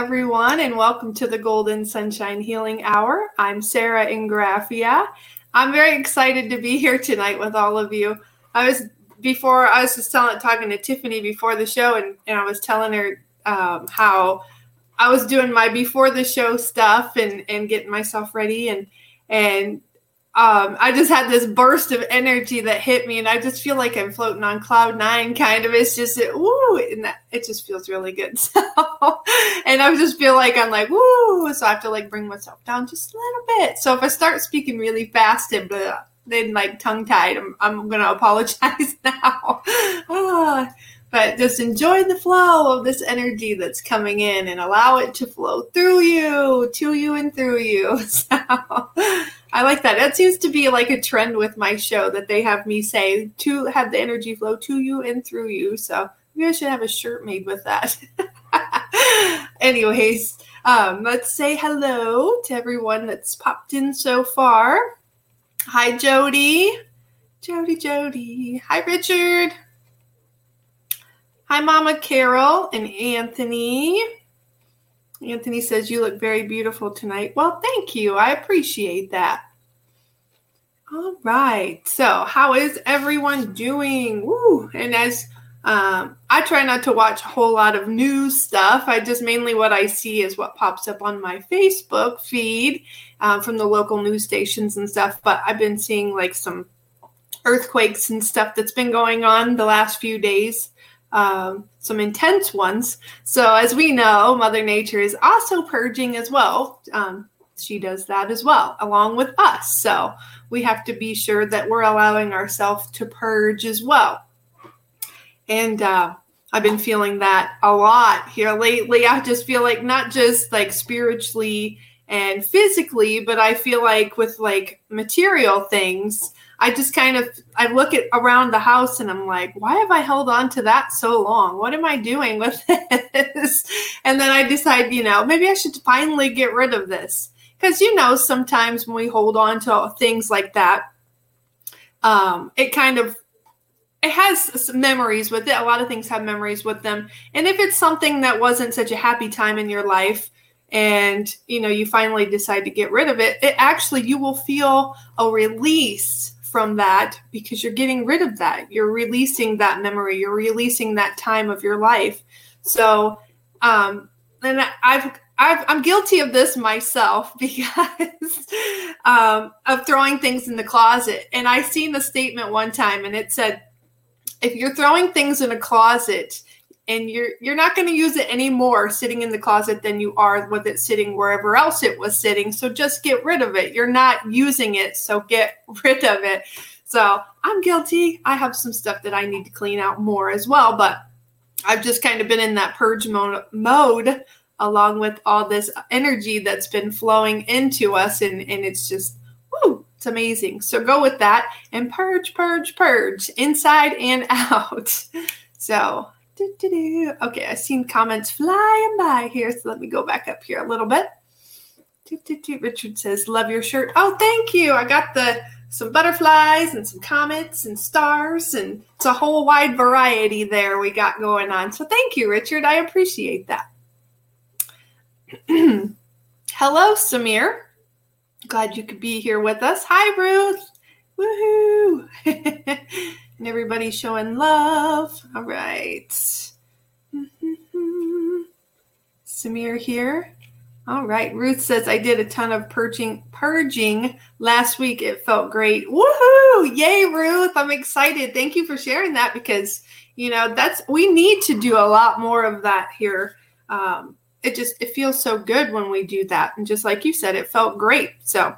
Everyone, and welcome to the Golden Sunshine Healing Hour. I'm Sarah Ingraffia. I'm very excited to be here tonight with all of you. I was before I was just telling talking to Tiffany before the show, and, and I was telling her um, how I was doing my before the show stuff and and getting myself ready and and um, I just had this burst of energy that hit me, and I just feel like I'm floating on cloud nine, kind of. It's just, it, woo, and that, it just feels really good. So, and I just feel like I'm like, woo, so I have to like bring myself down just a little bit. So if I start speaking really fast and blah, then like tongue tied, I'm, I'm to apologize now. Ah, but just enjoy the flow of this energy that's coming in and allow it to flow through you, to you, and through you. So I like that. That seems to be like a trend with my show that they have me say to have the energy flow to you and through you. So maybe I should have a shirt made with that. Anyways, um, let's say hello to everyone that's popped in so far. Hi, Jody. Jody, Jody. Hi, Richard. Hi, Mama Carol and Anthony. Anthony says, You look very beautiful tonight. Well, thank you. I appreciate that. All right. So, how is everyone doing? Woo. And as um, I try not to watch a whole lot of news stuff, I just mainly what I see is what pops up on my Facebook feed uh, from the local news stations and stuff. But I've been seeing like some earthquakes and stuff that's been going on the last few days um, some intense ones. So, as we know, Mother Nature is also purging as well. Um, she does that as well, along with us. So, we have to be sure that we're allowing ourselves to purge as well. And uh, I've been feeling that a lot here lately. I just feel like not just like spiritually and physically, but I feel like with like material things I just kind of I look at around the house and I'm like, why have I held on to that so long? What am I doing with this? And then I decide, you know, maybe I should finally get rid of this. Because you know, sometimes when we hold on to things like that, um, it kind of it has memories with it. A lot of things have memories with them. And if it's something that wasn't such a happy time in your life, and you know you finally decide to get rid of it it actually you will feel a release from that because you're getting rid of that. You're releasing that memory. You're releasing that time of your life. So um and i've I've I'm guilty of this myself because um, of throwing things in the closet. And I seen the statement one time, and it said, "If you're throwing things in a closet, and you're you're not going to use it anymore sitting in the closet than you are with it sitting wherever else it was sitting. So just get rid of it. You're not using it, so get rid of it." So I'm guilty. I have some stuff that I need to clean out more as well, but I've just kind of been in that purge mode, mode along with all this energy that's been flowing into us. And, and it's just, whoo, it's amazing. So go with that and purge, purge, purge inside and out. So, okay, I've seen comments flying by here. So let me go back up here a little bit. Richard says, Love your shirt. Oh, thank you. I got the some butterflies and some comets and stars and it's a whole wide variety there we got going on. So thank you, Richard. I appreciate that. Hello, Samir. Glad you could be here with us. Hi, Ruth. Woohoo! and everybody showing love. All right. Samir here. All right. Ruth says I did a ton of purging purging last week. It felt great. Woohoo! Yay, Ruth. I'm excited. Thank you for sharing that because you know that's we need to do a lot more of that here. Um, it just it feels so good when we do that and just like you said it felt great so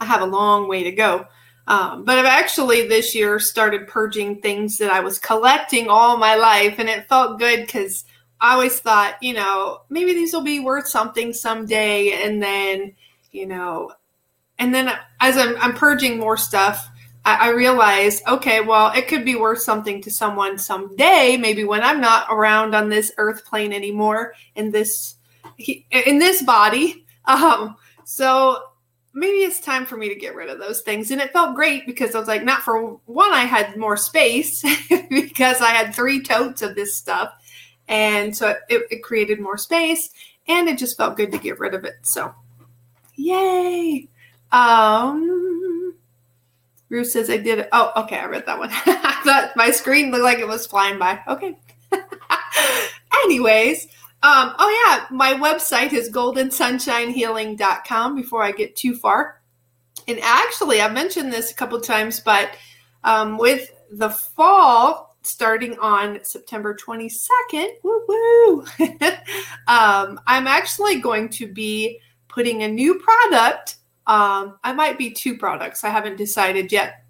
i have a long way to go um, but i've actually this year started purging things that i was collecting all my life and it felt good because i always thought you know maybe these will be worth something someday and then you know and then as i'm, I'm purging more stuff I, I realized, okay, well, it could be worth something to someone someday, maybe when I'm not around on this earth plane anymore in this in this body. Um, so maybe it's time for me to get rid of those things. And it felt great because I was like, not for one, I had more space because I had three totes of this stuff. And so it, it, created more space and it just felt good to get rid of it. So, yay. Um, Ruth says I did it. Oh, okay, I read that one. I thought my screen looked like it was flying by. Okay. Anyways, um, oh yeah, my website is goldensunshinehealing.com before I get too far. And actually, I've mentioned this a couple times, but um, with the fall starting on September 22nd, woo woo, um, I'm actually going to be putting a new product um, I might be two products. I haven't decided yet.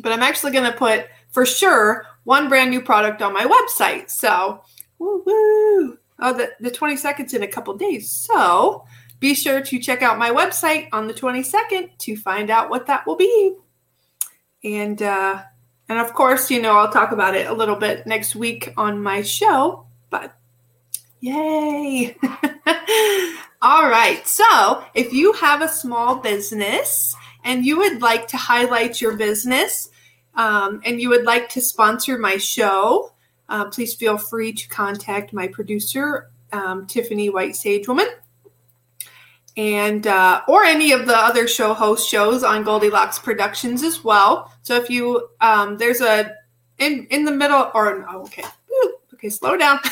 But I'm actually going to put, for sure, one brand new product on my website. So, woo woo. Oh, the, the 22nd's in a couple days. So, be sure to check out my website on the 22nd to find out what that will be. And, uh, and of course, you know, I'll talk about it a little bit next week on my show, but yay. All right. So, if you have a small business and you would like to highlight your business um, and you would like to sponsor my show, uh, please feel free to contact my producer, um, Tiffany White Sage Woman, and uh, or any of the other show host shows on Goldilocks Productions as well. So if you um, there's a in in the middle or oh, okay, okay, slow down.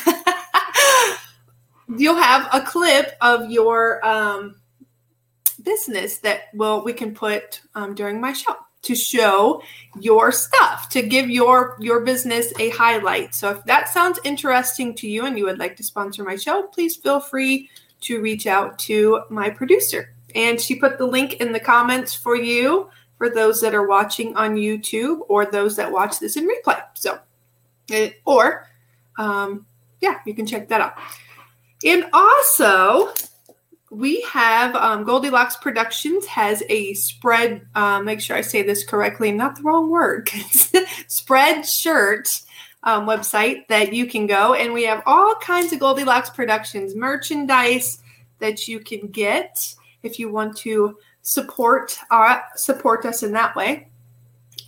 you'll have a clip of your um, business that will we can put um, during my show to show your stuff to give your your business a highlight. So if that sounds interesting to you and you would like to sponsor my show please feel free to reach out to my producer. And she put the link in the comments for you for those that are watching on youtube or those that watch this in replay. So it, or um, yeah you can check that out. And also, we have um, Goldilocks Productions has a spread. Uh, make sure I say this correctly, not the wrong word. Spreadshirt um, website that you can go, and we have all kinds of Goldilocks Productions merchandise that you can get if you want to support our uh, support us in that way.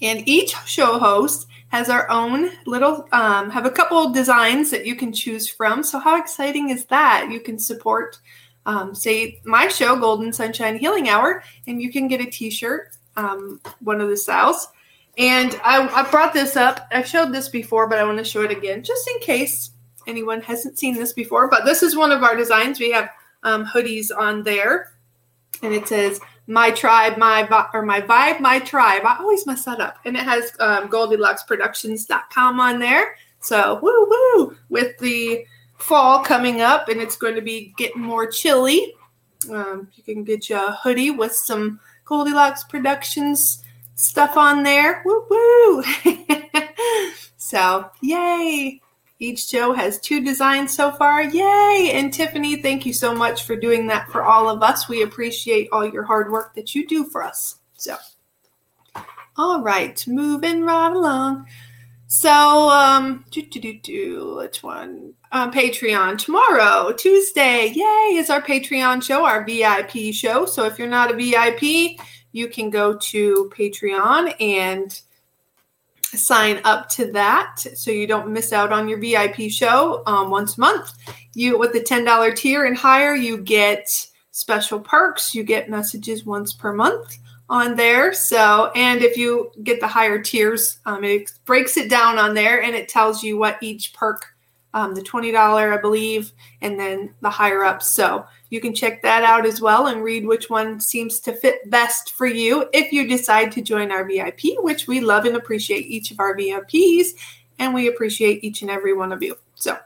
And each show host has our own little um, have a couple designs that you can choose from so how exciting is that you can support um, say my show, Golden Sunshine Healing Hour, and you can get a t shirt, um, one of the styles. And I, I brought this up. I've showed this before, but I want to show it again just in case anyone hasn't seen this before. But this is one of our designs. We have um, hoodies on there, and it says "My Tribe, My or My Vibe, My Tribe." I always mess that up, and it has um, GoldilocksProductions.com on there. So woo woo with the fall coming up, and it's going to be getting more chilly. Um, you can get you a hoodie with some Goldilocks Productions stuff on there. Woo woo! so, yay! Each show has two designs so far. Yay! And Tiffany, thank you so much for doing that for all of us. We appreciate all your hard work that you do for us. So, all right, moving right along. So, um, do, do, do, do, which one? Um, Patreon tomorrow, Tuesday. Yay, is our Patreon show, our VIP show. So, if you're not a VIP, you can go to Patreon and sign up to that so you don't miss out on your VIP show um, once a month. You with the $10 tier and higher, you get special perks. You get messages once per month on there. So, and if you get the higher tiers, um, it breaks it down on there and it tells you what each perk, um, the $20, I believe, and then the higher up. So you can check that out as well and read which one seems to fit best for you if you decide to join our VIP, which we love and appreciate each of our VIPs, and we appreciate each and every one of you. So,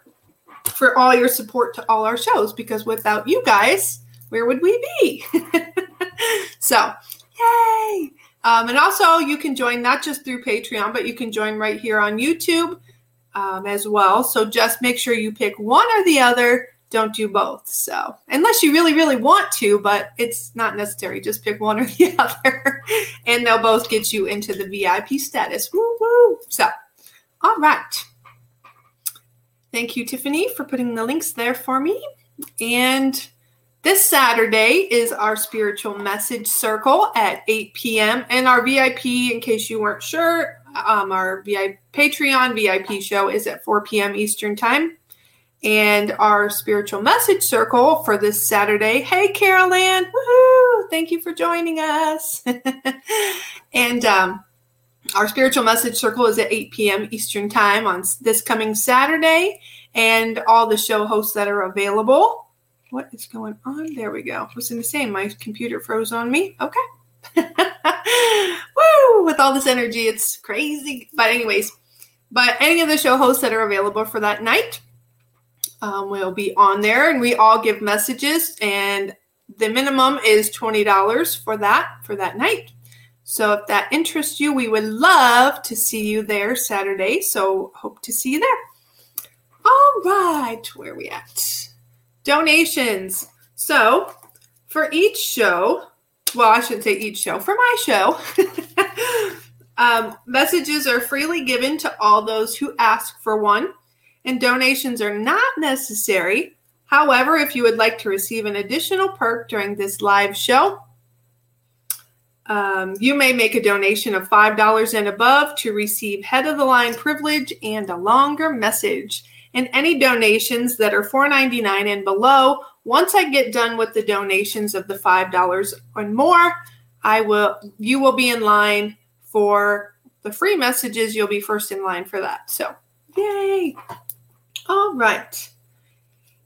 for all your support to all our shows, because without you guys, where would we be? so, yay! Um, and also, you can join not just through Patreon, but you can join right here on YouTube um, as well. So, just make sure you pick one or the other don't do both. So, unless you really, really want to, but it's not necessary. Just pick one or the other, and they'll both get you into the VIP status. Woo woo. So, all right. Thank you, Tiffany, for putting the links there for me. And this Saturday is our spiritual message circle at 8 p.m. And our VIP, in case you weren't sure, um, our VIP Patreon VIP show is at 4 p.m. Eastern Time and our spiritual message circle for this Saturday. Hey, Carol Ann, woohoo! Thank you for joining us. and um, our spiritual message circle is at 8 p.m. Eastern Time on this coming Saturday, and all the show hosts that are available. What is going on? There we go. I was going to say my computer froze on me. Okay. Woo! With all this energy, it's crazy. But, anyways, but any of the show hosts that are available for that night, um, will be on there and we all give messages and the minimum is $20 for that for that night so if that interests you we would love to see you there saturday so hope to see you there all right where we at donations so for each show well i shouldn't say each show for my show um, messages are freely given to all those who ask for one and donations are not necessary. However, if you would like to receive an additional perk during this live show, um, you may make a donation of $5 and above to receive head of the line privilege and a longer message. And any donations that are $4.99 and below, once I get done with the donations of the $5 and more, I will you will be in line for the free messages. You'll be first in line for that. So, yay! All right.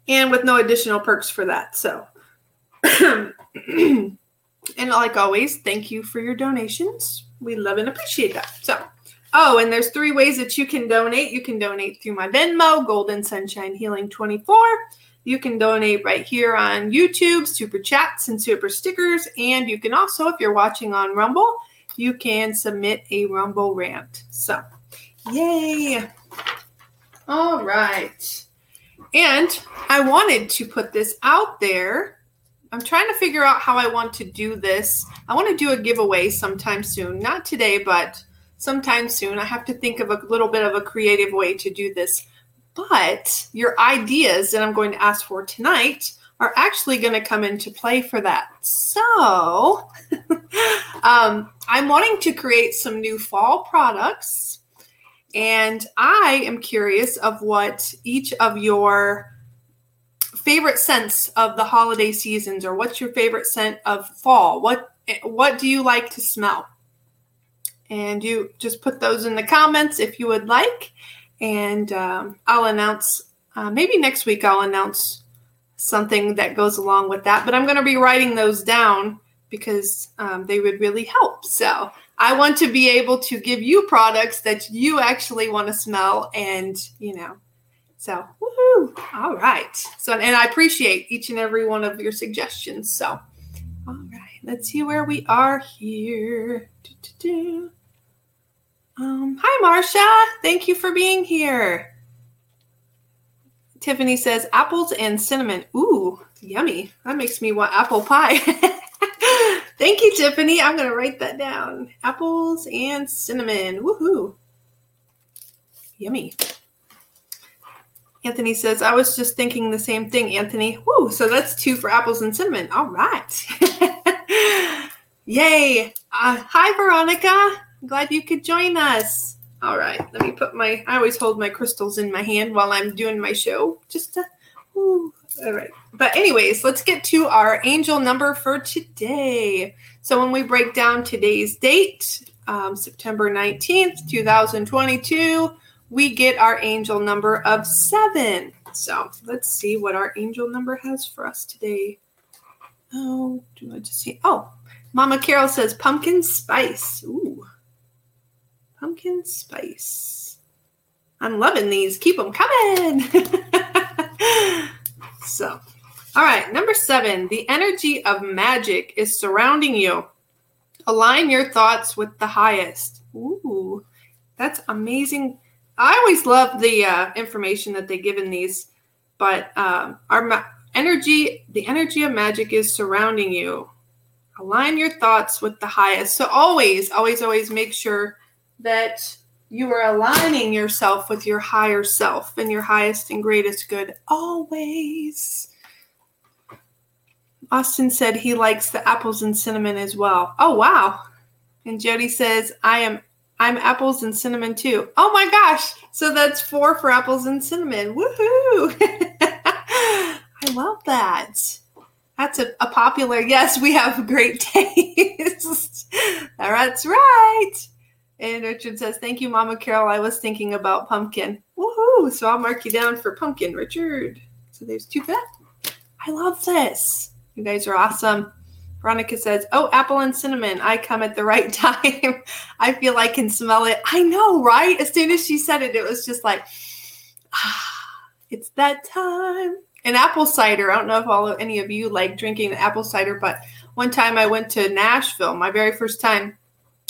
And with no additional perks for that. So, and like always, thank you for your donations. We love and appreciate that. So, oh, and there's three ways that you can donate. You can donate through my Venmo, Golden Sunshine Healing 24. You can donate right here on YouTube, super chats and super stickers. And you can also, if you're watching on Rumble, you can submit a Rumble rant. So, yay! All right. And I wanted to put this out there. I'm trying to figure out how I want to do this. I want to do a giveaway sometime soon. Not today, but sometime soon. I have to think of a little bit of a creative way to do this. But your ideas that I'm going to ask for tonight are actually going to come into play for that. So um, I'm wanting to create some new fall products and I am curious of what each of your favorite scents of the holiday seasons, or what's your favorite scent of fall? What what do you like to smell? And you just put those in the comments if you would like, and um, I'll announce. Uh, maybe next week I'll announce something that goes along with that. But I'm going to be writing those down because um, they would really help. So I want to be able to give you products that you actually want to smell and, you know, so woohoo. All right. So, and I appreciate each and every one of your suggestions. So, all right, let's see where we are here. Um, hi, Marcia. Thank you for being here. Tiffany says apples and cinnamon. Ooh, yummy. That makes me want apple pie. Thank you, Tiffany. I'm going to write that down. Apples and cinnamon. Woohoo. Yummy. Anthony says, I was just thinking the same thing, Anthony. Woo, so that's two for apples and cinnamon. All right. Yay. Uh, hi, Veronica. Glad you could join us. All right, let me put my, I always hold my crystals in my hand while I'm doing my show. Just to, woo. All right. But, anyways, let's get to our angel number for today. So, when we break down today's date, um, September 19th, 2022, we get our angel number of seven. So, let's see what our angel number has for us today. Oh, do I just see? Oh, Mama Carol says pumpkin spice. Ooh, pumpkin spice. I'm loving these. Keep them coming. So, all right, number seven, the energy of magic is surrounding you. Align your thoughts with the highest. Ooh, that's amazing. I always love the uh, information that they give in these, but um, our ma- energy, the energy of magic is surrounding you. Align your thoughts with the highest. So, always, always, always make sure that you are aligning yourself with your higher self and your highest and greatest good always. Austin said he likes the apples and cinnamon as well. Oh wow. And Jody says, I am I'm apples and cinnamon too. Oh my gosh. So that's four for apples and cinnamon. Woohoo. I love that. That's a, a popular yes, we have great taste. That's right. And Richard says, Thank you, Mama Carol. I was thinking about pumpkin. Woohoo! So I'll mark you down for pumpkin, Richard. So there's two for that. I love this. You guys are awesome. Veronica says, Oh, apple and cinnamon. I come at the right time. I feel I can smell it. I know, right? As soon as she said it, it was just like, ah, it's that time. And apple cider. I don't know if all of, any of you like drinking apple cider, but one time I went to Nashville, my very first time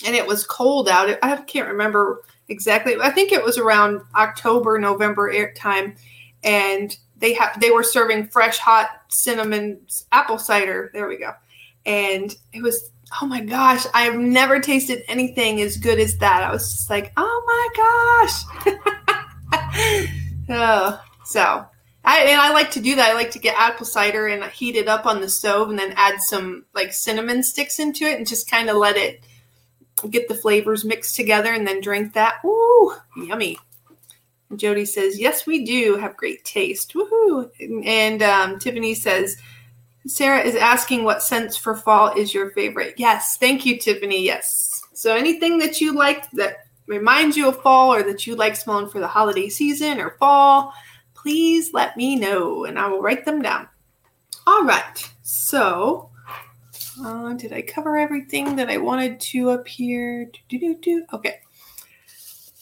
and it was cold out. I can't remember exactly. I think it was around October, November time, and they have they were serving fresh, hot cinnamon apple cider. There we go, and it was oh my gosh, I have never tasted anything as good as that. I was just like, oh my gosh. oh, so I and I like to do that. I like to get apple cider and heat it up on the stove and then add some like cinnamon sticks into it and just kind of let it get the flavors mixed together and then drink that. Ooh, yummy. And Jody says, Yes, we do have great taste. Woohoo. And um, Tiffany says, Sarah is asking what scents for fall is your favorite. Yes, thank you, Tiffany. Yes. So anything that you like that reminds you of fall or that you like smelling for the holiday season or fall, please let me know and I will write them down. All right. So uh, did I cover everything that I wanted to up here? Do, do, do, Okay.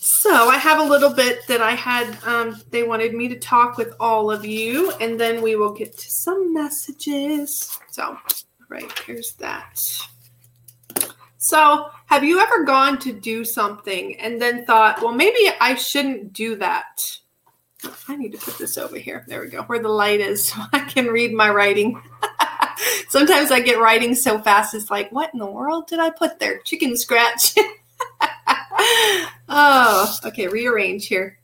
So I have a little bit that I had, um, they wanted me to talk with all of you, and then we will get to some messages. So, right, here's that. So, have you ever gone to do something and then thought, well, maybe I shouldn't do that? I need to put this over here. There we go, where the light is so I can read my writing. Sometimes I get writing so fast, it's like, what in the world did I put there? Chicken scratch. oh, okay, rearrange here.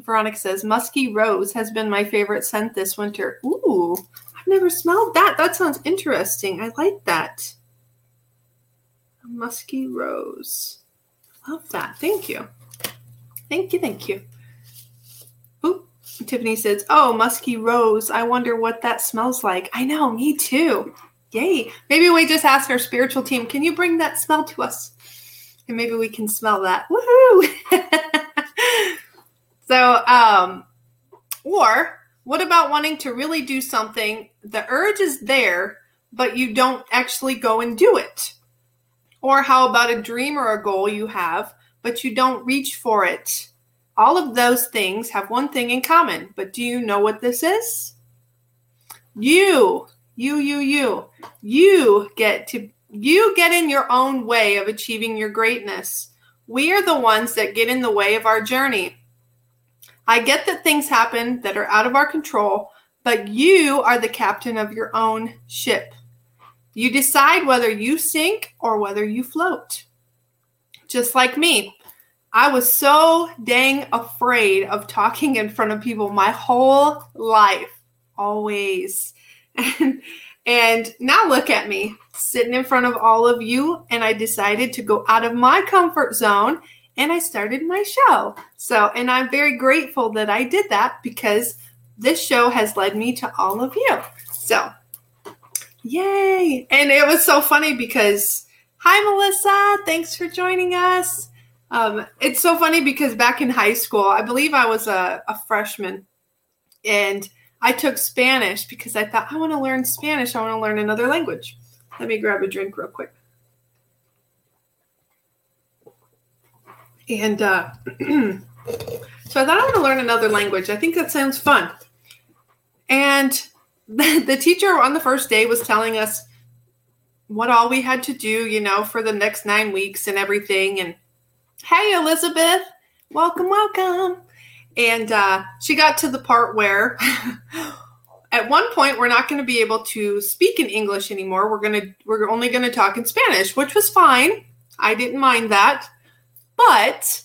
Veronica says, Musky Rose has been my favorite scent this winter. Ooh, I've never smelled that. That sounds interesting. I like that. Musky Rose. Love that. Thank you. Thank you. Thank you. Tiffany says, Oh, musky rose. I wonder what that smells like. I know, me too. Yay. Maybe we just ask our spiritual team, Can you bring that smell to us? And maybe we can smell that. Woohoo! so, um, or what about wanting to really do something? The urge is there, but you don't actually go and do it. Or how about a dream or a goal you have, but you don't reach for it? All of those things have one thing in common, but do you know what this is? You, you, you, you, you get to, you get in your own way of achieving your greatness. We are the ones that get in the way of our journey. I get that things happen that are out of our control, but you are the captain of your own ship. You decide whether you sink or whether you float. Just like me, I was so dang afraid of talking in front of people my whole life, always. And, and now look at me sitting in front of all of you, and I decided to go out of my comfort zone and I started my show. So, and I'm very grateful that I did that because this show has led me to all of you. So, yay. And it was so funny because, hi, Melissa. Thanks for joining us. Um, it's so funny because back in high school, I believe I was a, a freshman and I took Spanish because I thought, I want to learn Spanish. I want to learn another language. Let me grab a drink real quick. And uh, so I thought I want to learn another language. I think that sounds fun. And the, the teacher on the first day was telling us what all we had to do, you know, for the next nine weeks and everything. And hey, Elizabeth, welcome, welcome. And uh, she got to the part where at one point we're not going to be able to speak in English anymore. We're going to we're only going to talk in Spanish, which was fine. I didn't mind that. But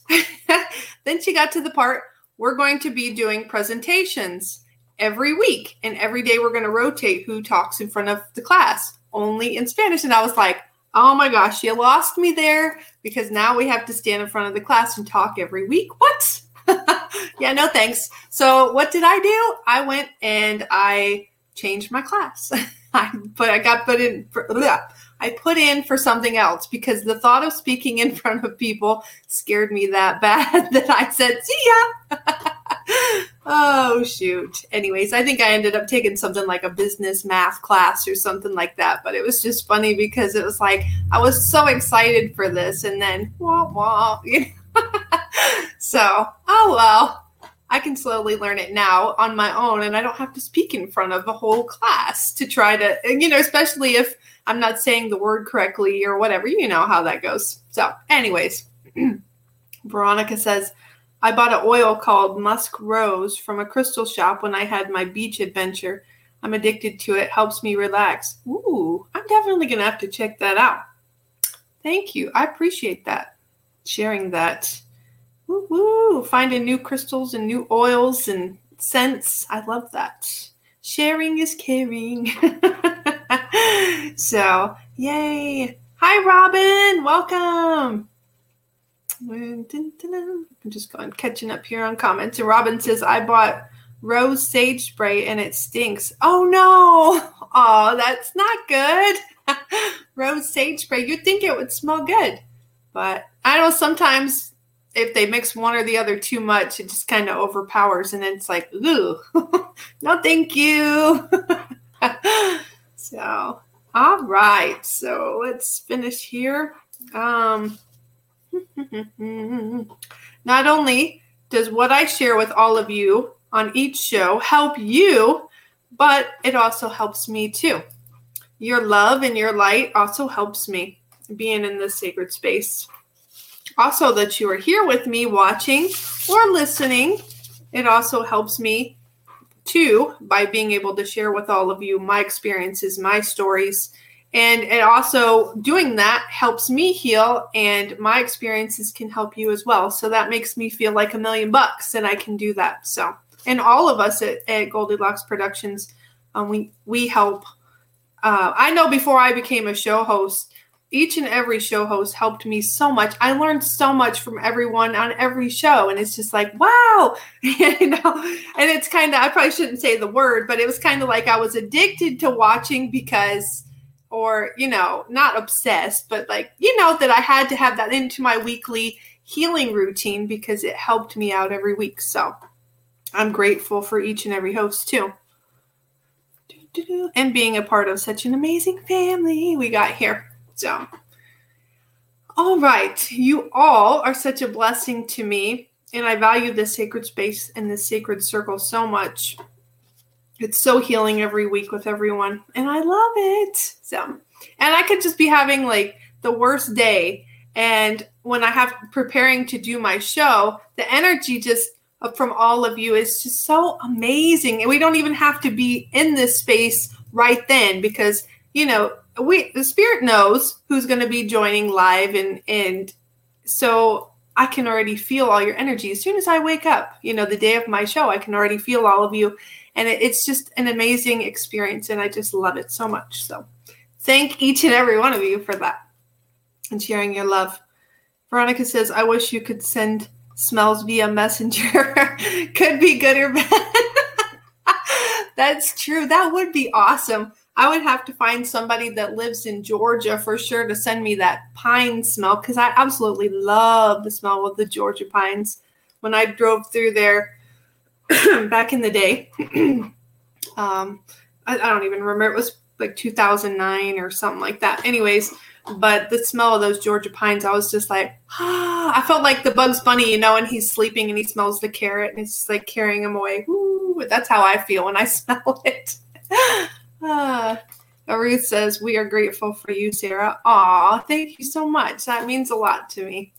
then she got to the part we're going to be doing presentations every week, and every day we're going to rotate who talks in front of the class, only in Spanish. And I was like, oh my gosh, you lost me there because now we have to stand in front of the class and talk every week. What? yeah, no thanks. So what did I do? I went and I changed my class. I put I got put in for, I put in for something else because the thought of speaking in front of people scared me that bad that I said, see ya. Oh, shoot. Anyways, I think I ended up taking something like a business math class or something like that. But it was just funny because it was like I was so excited for this and then wah wah. so, oh well. I can slowly learn it now on my own and I don't have to speak in front of a whole class to try to, you know, especially if I'm not saying the word correctly or whatever. You know how that goes. So, anyways, Veronica says, I bought an oil called Musk Rose from a crystal shop when I had my beach adventure. I'm addicted to it. Helps me relax. Ooh, I'm definitely going to have to check that out. Thank you. I appreciate that. Sharing that. Woo woo. Finding new crystals and new oils and scents. I love that. Sharing is caring. so, yay. Hi, Robin. Welcome. I'm just going catching up here on comments. And Robin says, I bought rose sage spray and it stinks. Oh no. Oh, that's not good. rose sage spray. You'd think it would smell good. But I know sometimes if they mix one or the other too much, it just kind of overpowers and it's like, ooh, no, thank you. so, all right. So let's finish here. Um, not only does what I share with all of you on each show help you, but it also helps me too. Your love and your light also helps me being in this sacred space. Also, that you are here with me watching or listening, it also helps me too by being able to share with all of you my experiences, my stories, and it also doing that helps me heal and my experiences can help you as well so that makes me feel like a million bucks and i can do that so and all of us at, at goldilocks productions um, we we help uh, i know before i became a show host each and every show host helped me so much. I learned so much from everyone on every show, and it's just like, wow, you know. And it's kind of, I probably shouldn't say the word, but it was kind of like I was addicted to watching because, or, you know, not obsessed, but like, you know, that I had to have that into my weekly healing routine because it helped me out every week. So I'm grateful for each and every host, too. And being a part of such an amazing family we got here. So, all right, you all are such a blessing to me, and I value this sacred space and this sacred circle so much. It's so healing every week with everyone, and I love it. So, and I could just be having like the worst day, and when I have preparing to do my show, the energy just uh, from all of you is just so amazing, and we don't even have to be in this space right then because you know we the spirit knows who's going to be joining live and and so I can already feel all your energy as soon as I wake up. You know, the day of my show, I can already feel all of you, and it, it's just an amazing experience, and I just love it so much. So, thank each and every one of you for that and sharing your love. Veronica says, "I wish you could send smells via messenger. could be good or bad." That's true. That would be awesome. I would have to find somebody that lives in Georgia for sure to send me that pine smell because I absolutely love the smell of the Georgia pines. When I drove through there back in the day, um, I, I don't even remember. It was like 2009 or something like that. Anyways, but the smell of those Georgia pines, I was just like, ah, I felt like the Bugs Bunny, you know, and he's sleeping and he smells the carrot and it's just like carrying him away. Ooh, that's how I feel when I smell it. Ah, Ruth says, We are grateful for you, Sarah. Aw, thank you so much. That means a lot to me.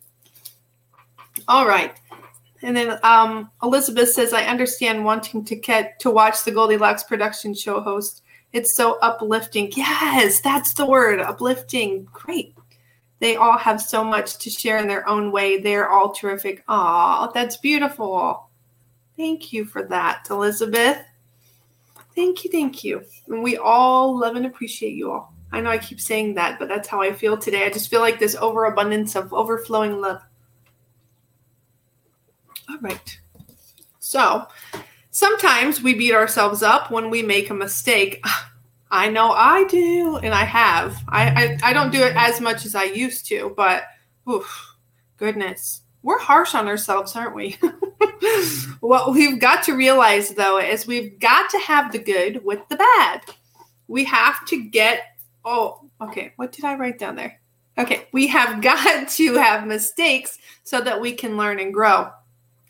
All right. And then um, Elizabeth says, I understand wanting to get to watch the Goldilocks production show host. It's so uplifting. Yes, that's the word uplifting. Great. They all have so much to share in their own way. They're all terrific. Aw, that's beautiful. Thank you for that, Elizabeth. Thank you, thank you. And we all love and appreciate you all. I know I keep saying that, but that's how I feel today. I just feel like this overabundance of overflowing love. All right. So sometimes we beat ourselves up when we make a mistake. I know I do, and I have. I, I, I don't do it as much as I used to, but oof, goodness, we're harsh on ourselves, aren't we? what we've got to realize, though, is we've got to have the good with the bad. We have to get, oh, okay, what did I write down there? Okay, we have got to have mistakes so that we can learn and grow.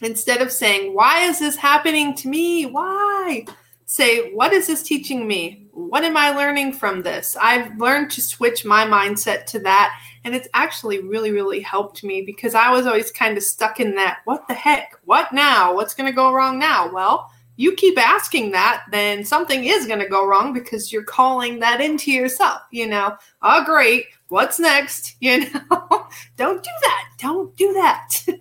Instead of saying, Why is this happening to me? Why? Say, What is this teaching me? What am I learning from this? I've learned to switch my mindset to that and it's actually really, really helped me because I was always kind of stuck in that what the heck? What now? What's going to go wrong now? Well, you keep asking that, then something is going to go wrong because you're calling that into yourself. You know, oh, great. What's next? You know, don't do that. Don't do that.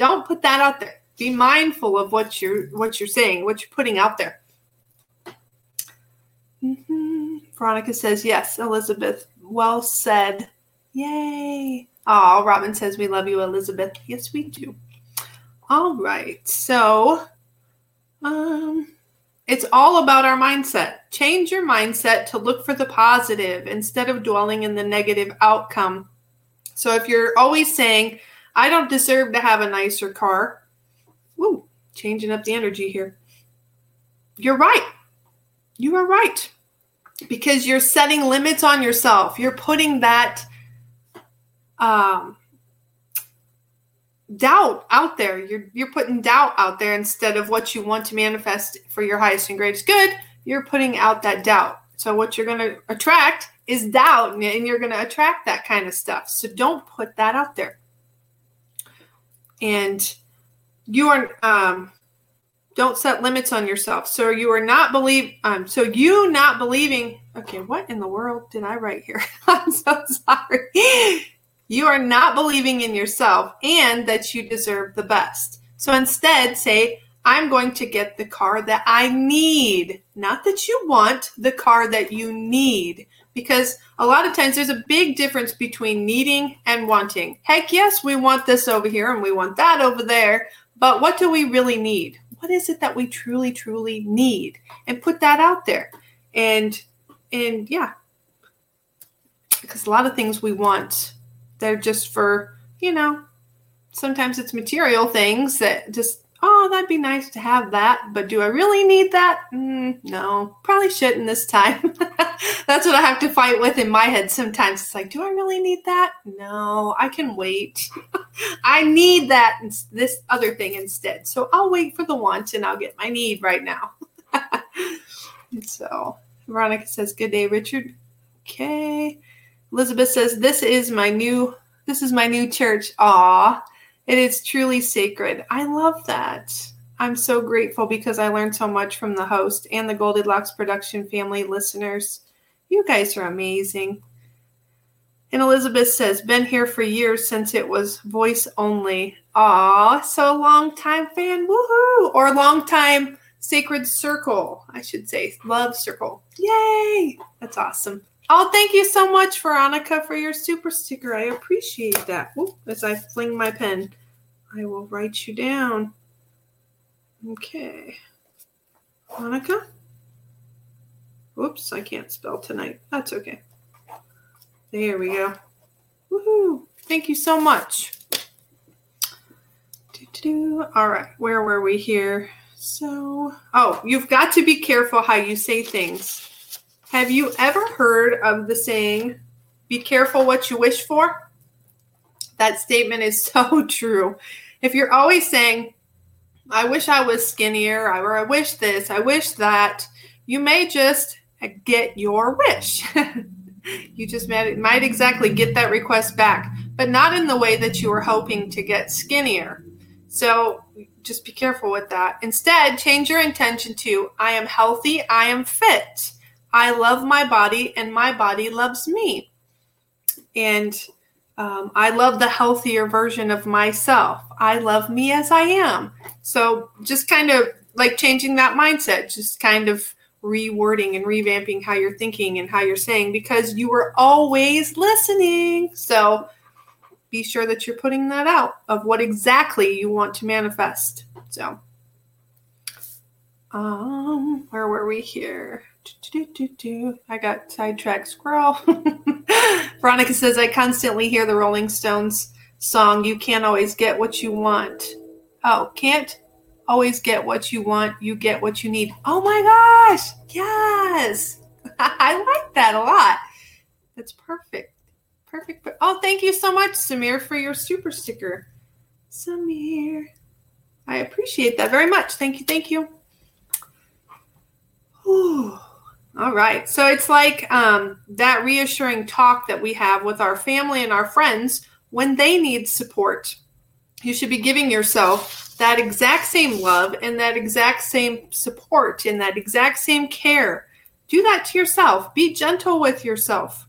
don't put that out there. Be mindful of what you're what you're saying, what you're putting out there. Mm-hmm. Veronica says yes, Elizabeth. Well said. Yay. Oh, Robin says we love you, Elizabeth. Yes, we do. All right. So, um, it's all about our mindset. Change your mindset to look for the positive instead of dwelling in the negative outcome. So, if you're always saying, I don't deserve to have a nicer car, woo, changing up the energy here. You're right. You are right. Because you're setting limits on yourself. You're putting that um, doubt out there. You're you're putting doubt out there instead of what you want to manifest for your highest and greatest good. You're putting out that doubt. So what you're going to attract is doubt, and you're going to attract that kind of stuff. So don't put that out there. And you are um, don't set limits on yourself. So you are not believe um, so you not believing. Okay, what in the world did I write here? I'm so sorry. You are not believing in yourself and that you deserve the best. So instead, say, I'm going to get the car that I need, not that you want, the car that you need. Because a lot of times there's a big difference between needing and wanting. Heck yes, we want this over here and we want that over there, but what do we really need? What is it that we truly truly need? And put that out there. And and yeah. Because a lot of things we want they're just for, you know, sometimes it's material things that just oh, that'd be nice to have that, but do I really need that? Mm, no, probably shouldn't this time. That's what I have to fight with in my head sometimes. It's like, do I really need that? No, I can wait. I need that this other thing instead. So I'll wait for the want and I'll get my need right now. so Veronica says, Good day, Richard. Okay. Elizabeth says, This is my new this is my new church. Aw. It is truly sacred. I love that. I'm so grateful because I learned so much from the host and the Goldilocks production family listeners. You guys are amazing. And Elizabeth says, been here for years since it was voice only. Aw, so long time fan, woohoo! Or long time sacred circle, I should say, love circle. Yay! That's awesome. Oh, thank you so much, Veronica, for your super sticker. I appreciate that. Ooh, as I fling my pen, I will write you down. Okay. Monica? Whoops, I can't spell tonight. That's okay. There we go. Woohoo! Thank you so much. All right, where were we here? So, oh, you've got to be careful how you say things have you ever heard of the saying, be careful what you wish for? That statement is so true. If you're always saying, I wish I was skinnier, or I wish this, I wish that, you may just get your wish. you just might, might exactly get that request back, but not in the way that you were hoping to get skinnier. So just be careful with that. Instead, change your intention to I am healthy, I am fit. I love my body and my body loves me. And um, I love the healthier version of myself. I love me as I am. So just kind of like changing that mindset, just kind of rewording and revamping how you're thinking and how you're saying because you were always listening. So be sure that you're putting that out of what exactly you want to manifest. So, um, where were we here? I got sidetracked. Squirrel. Veronica says, I constantly hear the Rolling Stones song, You Can't Always Get What You Want. Oh, can't always get what you want. You get what you need. Oh my gosh. Yes. I like that a lot. That's perfect. Perfect. Oh, thank you so much, Samir, for your super sticker. Samir. I appreciate that very much. Thank you. Thank you. Whew. All right. So it's like um, that reassuring talk that we have with our family and our friends when they need support. You should be giving yourself that exact same love and that exact same support and that exact same care. Do that to yourself. Be gentle with yourself.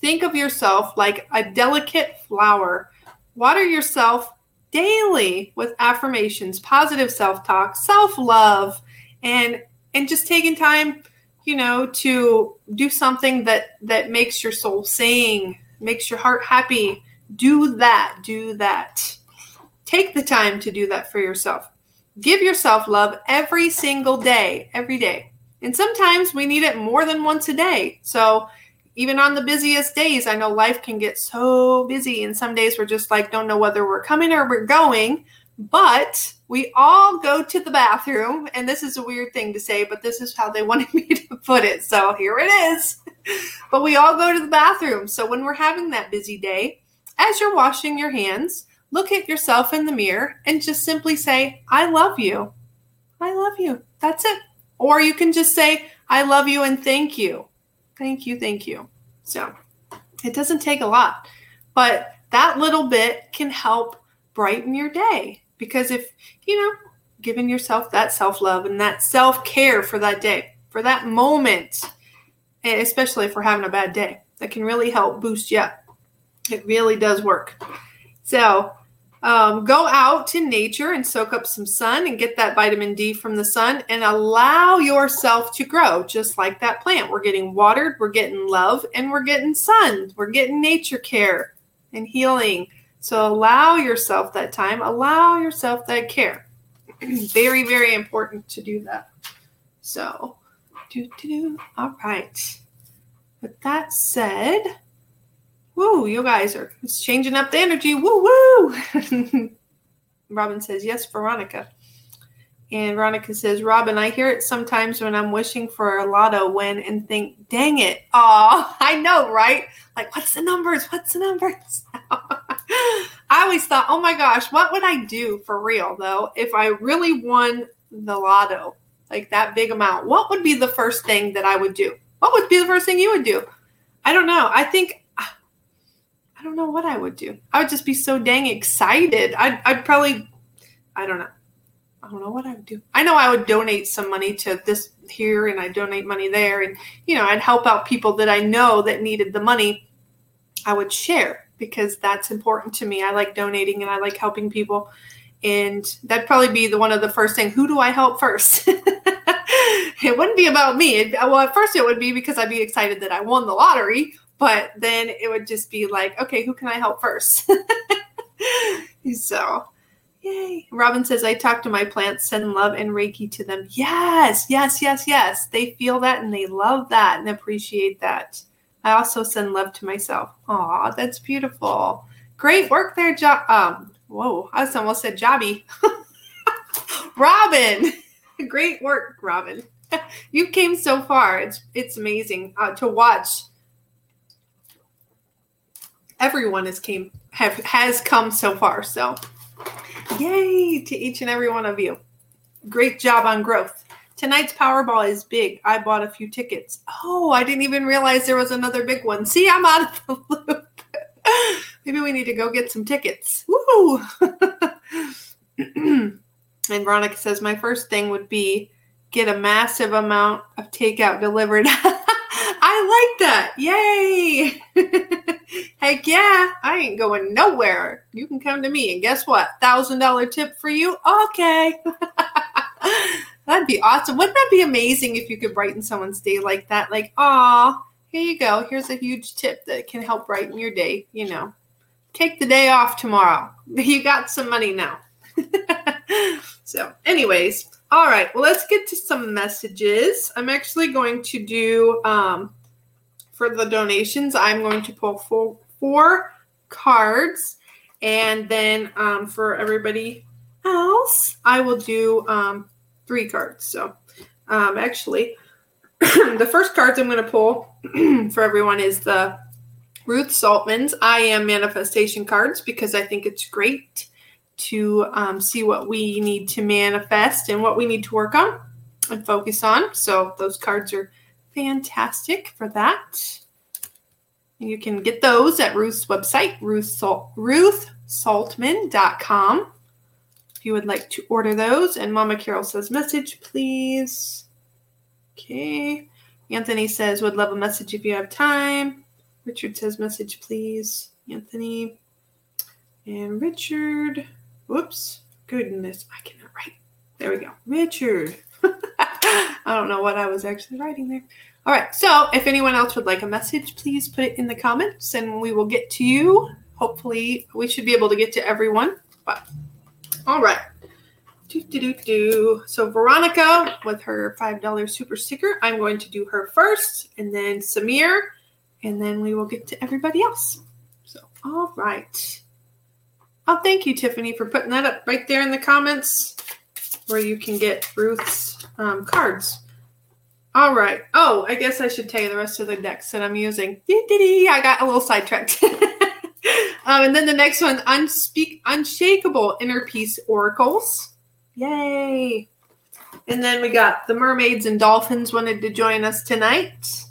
Think of yourself like a delicate flower. Water yourself daily with affirmations, positive self talk, self love, and and just taking time you know to do something that that makes your soul sing makes your heart happy. Do that do that. Take the time to do that for yourself. Give yourself love every single day every day. And sometimes we need it more than once a day. So even on the busiest days i know life can get so busy and some days we're just like don't know whether we're coming or we're going but we all go to the bathroom, and this is a weird thing to say, but this is how they wanted me to put it. So here it is. but we all go to the bathroom. So when we're having that busy day, as you're washing your hands, look at yourself in the mirror and just simply say, I love you. I love you. That's it. Or you can just say, I love you and thank you. Thank you. Thank you. So it doesn't take a lot, but that little bit can help brighten your day. Because if, you know, giving yourself that self love and that self care for that day, for that moment, especially if we're having a bad day, that can really help boost you up. It really does work. So, Um, go out to nature and soak up some sun and get that vitamin D from the sun and allow yourself to grow just like that plant. We're getting watered, we're getting love, and we're getting sun. We're getting nature care and healing. So allow yourself that time, allow yourself that care. very, very important to do that. So, do, do, do. All right. With that said, woo, you guys are it's changing up the energy. Woo, woo. Robin says, yes, Veronica. And Veronica says, Robin, I hear it sometimes when I'm wishing for a lotto win and think, dang it. Oh, I know, right? Like, what's the numbers? What's the numbers? I always thought, oh my gosh, what would I do for real though if I really won the lotto, like that big amount? What would be the first thing that I would do? What would be the first thing you would do? I don't know. I think I don't know what I would do. I would just be so dang excited. I'd, I'd probably, I don't know. I don't know what I would do. I know I would donate some money to this here and I donate money there. And, you know, I'd help out people that I know that needed the money. I would share because that's important to me. I like donating and I like helping people. And that'd probably be the one of the first thing. Who do I help first? it wouldn't be about me. It, well, at first it would be because I'd be excited that I won the lottery, but then it would just be like, okay, who can I help first? so, yay. Robin says, I talk to my plants, send love and Reiki to them. Yes, yes, yes, yes. They feel that and they love that and appreciate that. I also send love to myself. Aw, that's beautiful. Great work there, jo- um, whoa, I almost said Jobby. Robin, great work, Robin. you came so far. It's it's amazing uh, to watch. Everyone has came have has come so far. So, yay to each and every one of you. Great job on growth. Tonight's Powerball is big. I bought a few tickets. Oh, I didn't even realize there was another big one. See, I'm out of the loop. Maybe we need to go get some tickets. Woo! and Veronica says, My first thing would be get a massive amount of takeout delivered. I like that. Yay! Heck yeah, I ain't going nowhere. You can come to me. And guess what? Thousand dollar tip for you? Okay. That'd be awesome. Wouldn't that be amazing if you could brighten someone's day like that? Like, aw, here you go. Here's a huge tip that can help brighten your day. You know, take the day off tomorrow. You got some money now. so, anyways, all right. Well, let's get to some messages. I'm actually going to do um, for the donations. I'm going to pull four, four cards, and then um, for everybody else, I will do um, three cards. So, um, actually, the first cards I'm going to pull for everyone is the Ruth Saltman's I Am Manifestation cards because I think it's great to um, see what we need to manifest and what we need to work on and focus on. So, those cards are fantastic for that. You can get those at Ruth's website, Ruth ruthsaltman.com If you would like to order those. And Mama Carol says, message, please. Okay. Anthony says, would love a message if you have time. Richard says, message, please. Anthony. And Richard. Whoops. Goodness. I cannot write. There we go. Richard. I don't know what I was actually writing there. All right. So if anyone else would like a message, please put it in the comments and we will get to you. Hopefully, we should be able to get to everyone. But all right. Do, do, do, do. So Veronica with her $5 super sticker, I'm going to do her first, and then Samir, and then we will get to everybody else. So, all right. Oh, thank you, Tiffany, for putting that up right there in the comments where you can get Ruth's um, cards. All right. Oh, I guess I should tell you the rest of the decks that I'm using. I got a little sidetracked. Um, and then the next one, unspeak, unshakable inner peace oracles. Yay! And then we got the mermaids and dolphins wanted to join us tonight.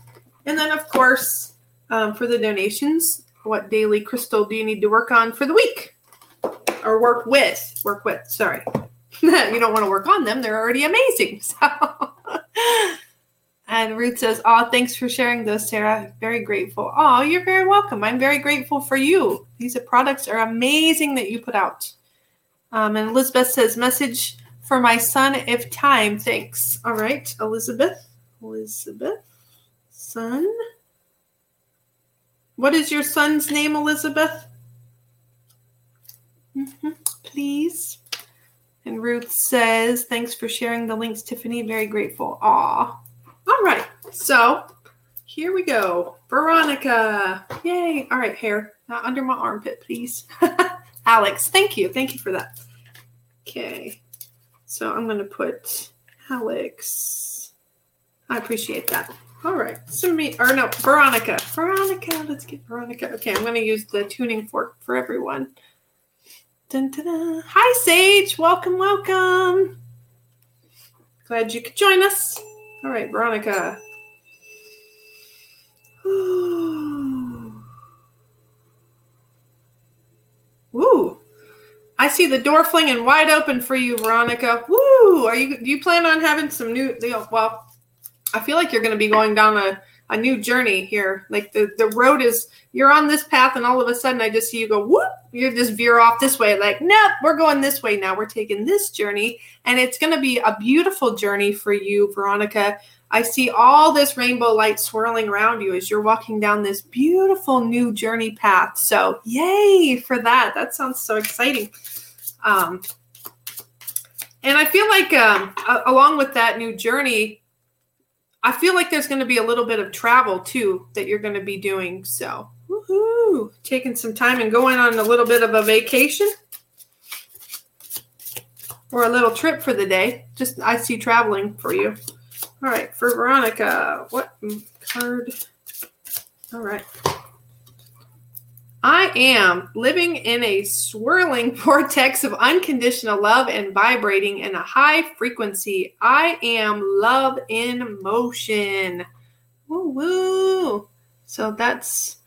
And then, of course, um, for the donations, what daily crystal do you need to work on for the week? Or work with? Work with, sorry. you don't want to work on them, they're already amazing. So. And Ruth says, Oh, thanks for sharing those, Sarah. Very grateful. Oh, you're very welcome. I'm very grateful for you. These products are amazing that you put out. Um, and Elizabeth says, message for my son if time. Thanks. All right, Elizabeth. Elizabeth. Son. What is your son's name, Elizabeth? Mm-hmm. Please. And Ruth says, thanks for sharing the links, Tiffany. Very grateful. Aw. All right. So here we go. Veronica. Yay. All right, hair. Not under my armpit, please. Alex. Thank you. Thank you for that. Okay. So I'm going to put Alex. I appreciate that. All right. So me, or no, Veronica. Veronica. Let's get Veronica. Okay. I'm going to use the tuning fork for everyone. Dun, dun, dun. Hi, Sage. Welcome, welcome. Glad you could join us. All right, Veronica. Ooh. I see the door flinging wide open for you, Veronica. Woo! Are you do you plan on having some new well, I feel like you're going to be going down a a new journey here. Like the the road is you're on this path, and all of a sudden I just see you go whoop. You just veer off this way. Like nope, we're going this way now. We're taking this journey, and it's going to be a beautiful journey for you, Veronica. I see all this rainbow light swirling around you as you're walking down this beautiful new journey path. So, yay for that. That sounds so exciting. Um, and I feel like, um, along with that new journey, I feel like there's going to be a little bit of travel too that you're going to be doing. So, woohoo, taking some time and going on a little bit of a vacation or a little trip for the day. Just I see traveling for you. All right, for Veronica, what card? All right. I am living in a swirling vortex of unconditional love and vibrating in a high frequency. I am love in motion. Woo woo. So that's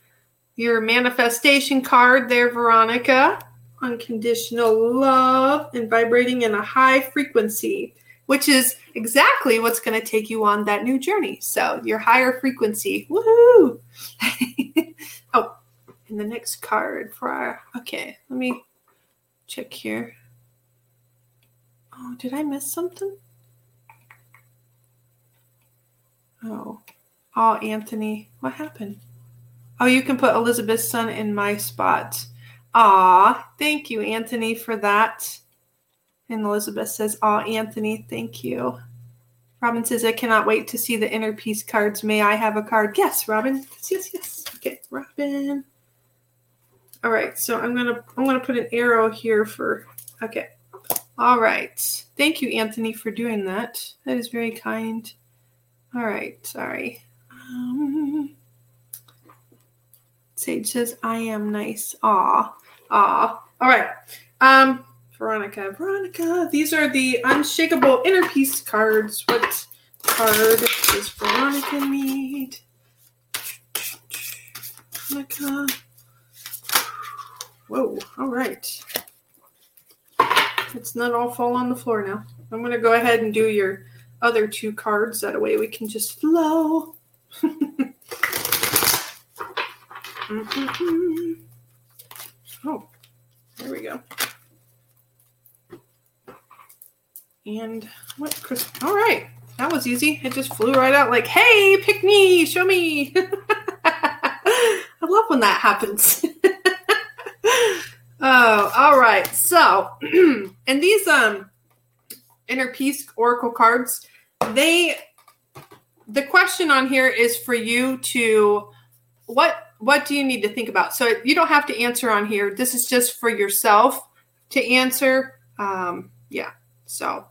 your manifestation card there, Veronica. Unconditional love and vibrating in a high frequency, which is exactly what's going to take you on that new journey. So your higher frequency. Woohoo! oh, and the next card for our okay, let me check here. Oh, did I miss something? Oh. Oh, Anthony, what happened? Oh, you can put Elizabeth's son in my spot. Ah, thank you, Anthony, for that. And Elizabeth says, Aw, Anthony, thank you. Robin says, I cannot wait to see the inner peace cards. May I have a card? Yes, Robin. Yes, yes, yes. Okay, Robin. All right, so I'm gonna I'm gonna put an arrow here for okay. All right. Thank you, Anthony, for doing that. That is very kind. All right, sorry. Um, Sage says, I am nice. Aw. Aw. All right. Um, Veronica, Veronica. These are the unshakable inner peace cards. What card does Veronica need? Veronica. Whoa, all right. Let's not all fall on the floor now. I'm going to go ahead and do your other two cards. That way we can just flow. oh, there we go. And what, Chris? All right. That was easy. It just flew right out like, hey, pick me, show me. I love when that happens. oh, all right. So, and these um inner peace oracle cards, they the question on here is for you to what what do you need to think about? So you don't have to answer on here. This is just for yourself to answer. Um, yeah. So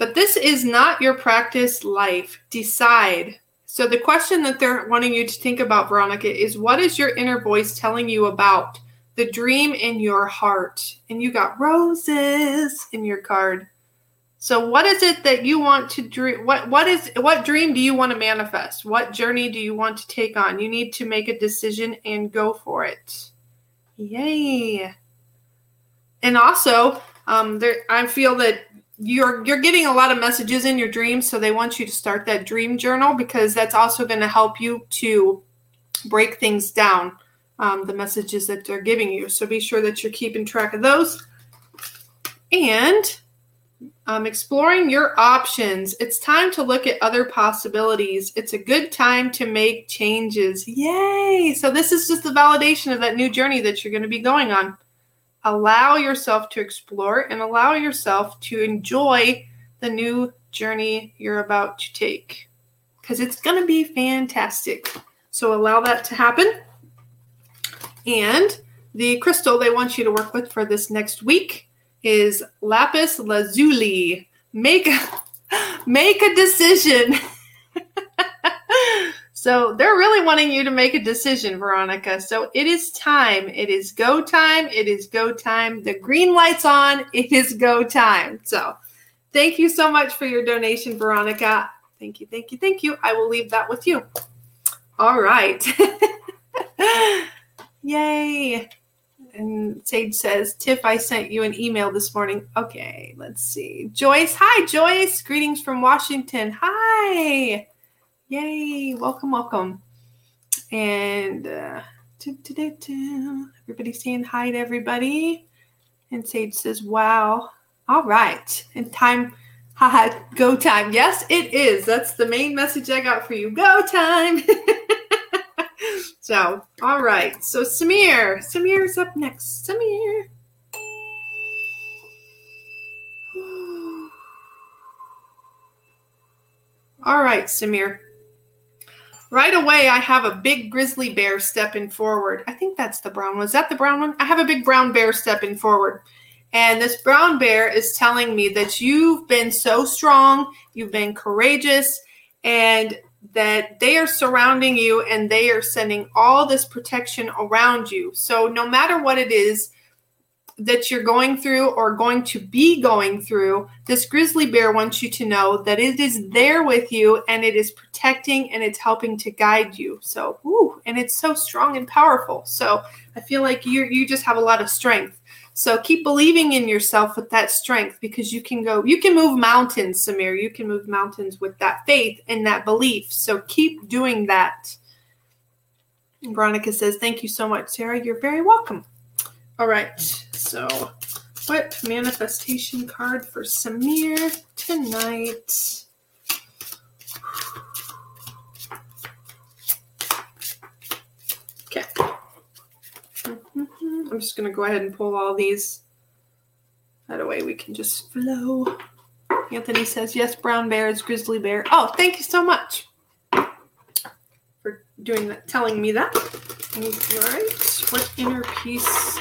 but this is not your practice life. Decide. So, the question that they're wanting you to think about, Veronica, is what is your inner voice telling you about the dream in your heart? And you got roses in your card. So, what is it that you want to dream? What what is what dream do you want to manifest? What journey do you want to take on? You need to make a decision and go for it. Yay! And also, um, there I feel that you're you're getting a lot of messages in your dreams so they want you to start that dream journal because that's also going to help you to break things down um, the messages that they're giving you so be sure that you're keeping track of those and um, exploring your options. It's time to look at other possibilities. It's a good time to make changes. Yay! So, this is just the validation of that new journey that you're going to be going on. Allow yourself to explore and allow yourself to enjoy the new journey you're about to take because it's going to be fantastic. So, allow that to happen. And the crystal they want you to work with for this next week is lapis lazuli. Make make a decision. so they're really wanting you to make a decision, Veronica. So it is time. It is go time. It is go time. The green light's on. It is go time. So thank you so much for your donation, Veronica. Thank you, thank you, thank you. I will leave that with you. All right. Yay. And Sage says, Tiff, I sent you an email this morning. Okay, let's see. Joyce, hi, Joyce. Greetings from Washington. Hi. Yay. Welcome, welcome. And uh, everybody saying hi to everybody. And Sage says, wow. All right. And time, haha, go time. Yes, it is. That's the main message I got for you. Go time. So, all right. So Samir, Samir's up next. Samir. All right, Samir. Right away, I have a big grizzly bear stepping forward. I think that's the brown one. Is that the brown one? I have a big brown bear stepping forward. And this brown bear is telling me that you've been so strong, you've been courageous, and that they are surrounding you and they are sending all this protection around you. So, no matter what it is that you're going through or going to be going through, this grizzly bear wants you to know that it is there with you and it is protecting and it's helping to guide you. So, ooh, and it's so strong and powerful. So, I feel like you you just have a lot of strength. So keep believing in yourself with that strength because you can go, you can move mountains, Samir. You can move mountains with that faith and that belief. So keep doing that. Veronica says, Thank you so much, Sarah. You're very welcome. All right. So, what manifestation card for Samir tonight? Okay. I'm just going to go ahead and pull all these. That way we can just flow. Anthony says, yes, brown bear is grizzly bear. Oh, thank you so much for doing that, telling me that. All right. What inner peace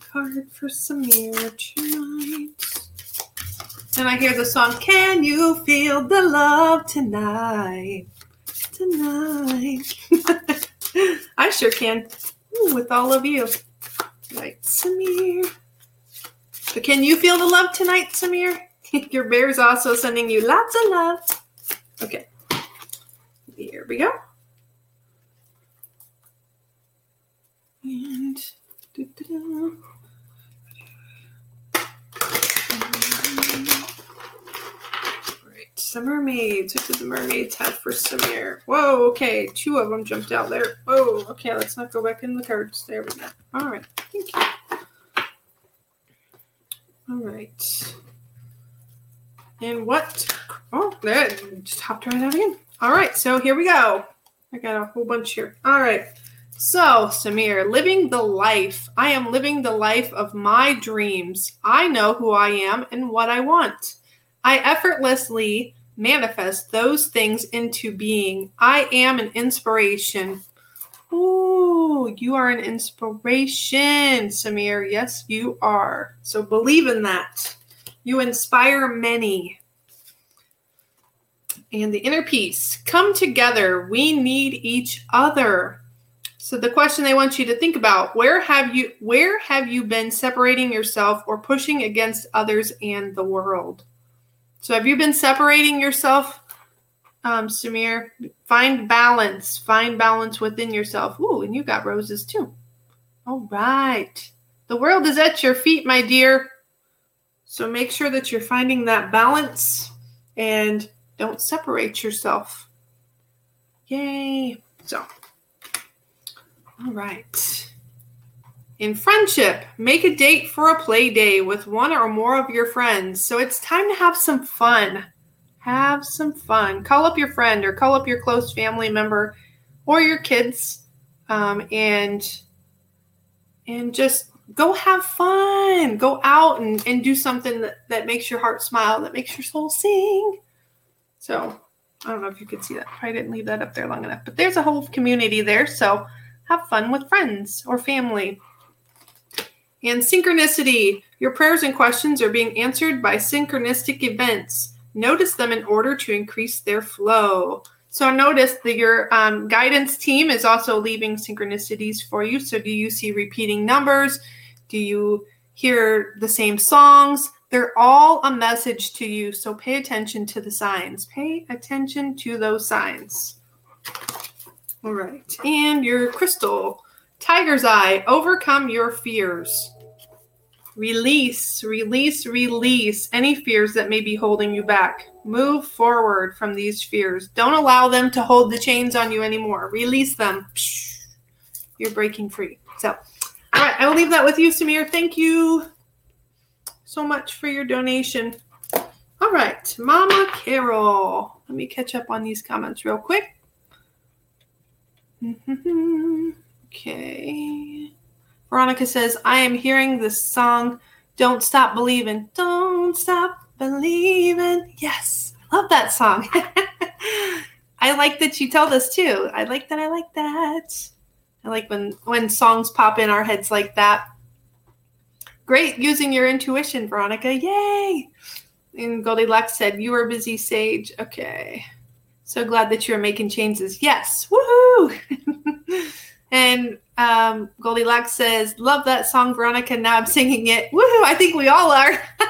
card for Samir tonight? And I hear the song, Can You Feel the Love Tonight? Tonight. I sure can. Ooh, with all of you. Samir. But can you feel the love tonight, Samir? Your bear's also sending you lots of love. Okay. Here we go. And some mermaids. What did the mermaids have for Samir? Whoa, okay. Two of them jumped out there. Whoa, okay. Let's not go back in the cards. There we go. All right. Thank you. All right. And what? Oh, there. Just hopped right out again. All right. So here we go. I got a whole bunch here. All right. So, Samir, living the life. I am living the life of my dreams. I know who I am and what I want. I effortlessly manifest those things into being. I am an inspiration. Ooh, you are an inspiration, Samir. Yes, you are. So believe in that. You inspire many. And the inner peace. Come together. We need each other. So the question they want you to think about, where have you where have you been separating yourself or pushing against others and the world? So have you been separating yourself, um, Samir? Find balance. Find balance within yourself. Ooh, and you got roses too. All right. The world is at your feet, my dear. So make sure that you're finding that balance and don't separate yourself. Yay. So, all right. In friendship, make a date for a play day with one or more of your friends. So it's time to have some fun. Have some fun. Call up your friend or call up your close family member or your kids um, and and just go have fun. Go out and, and do something that, that makes your heart smile, that makes your soul sing. So I don't know if you could see that. I didn't leave that up there long enough. But there's a whole community there. So have fun with friends or family. And synchronicity. Your prayers and questions are being answered by synchronistic events. Notice them in order to increase their flow. So notice that your um, guidance team is also leaving synchronicities for you. So do you see repeating numbers? Do you hear the same songs? They're all a message to you. So pay attention to the signs. Pay attention to those signs. All right. And your crystal, Tiger's Eye, overcome your fears. Release, release, release any fears that may be holding you back. Move forward from these fears. Don't allow them to hold the chains on you anymore. Release them. You're breaking free. So, all right, I will leave that with you, Samir. Thank you so much for your donation. All right, Mama Carol. Let me catch up on these comments real quick. okay. Veronica says, I am hearing the song Don't Stop Believing. Don't Stop Believing. Yes, I love that song. I like that you tell this too. I like that. I like that. I like when when songs pop in our heads like that. Great using your intuition, Veronica. Yay! And Goldilocks said, You were busy, Sage. Okay. So glad that you're making changes. Yes. Woohoo! and um, Goldilocks says, Love that song, Veronica. Now I'm singing it. Woohoo! I think we all are.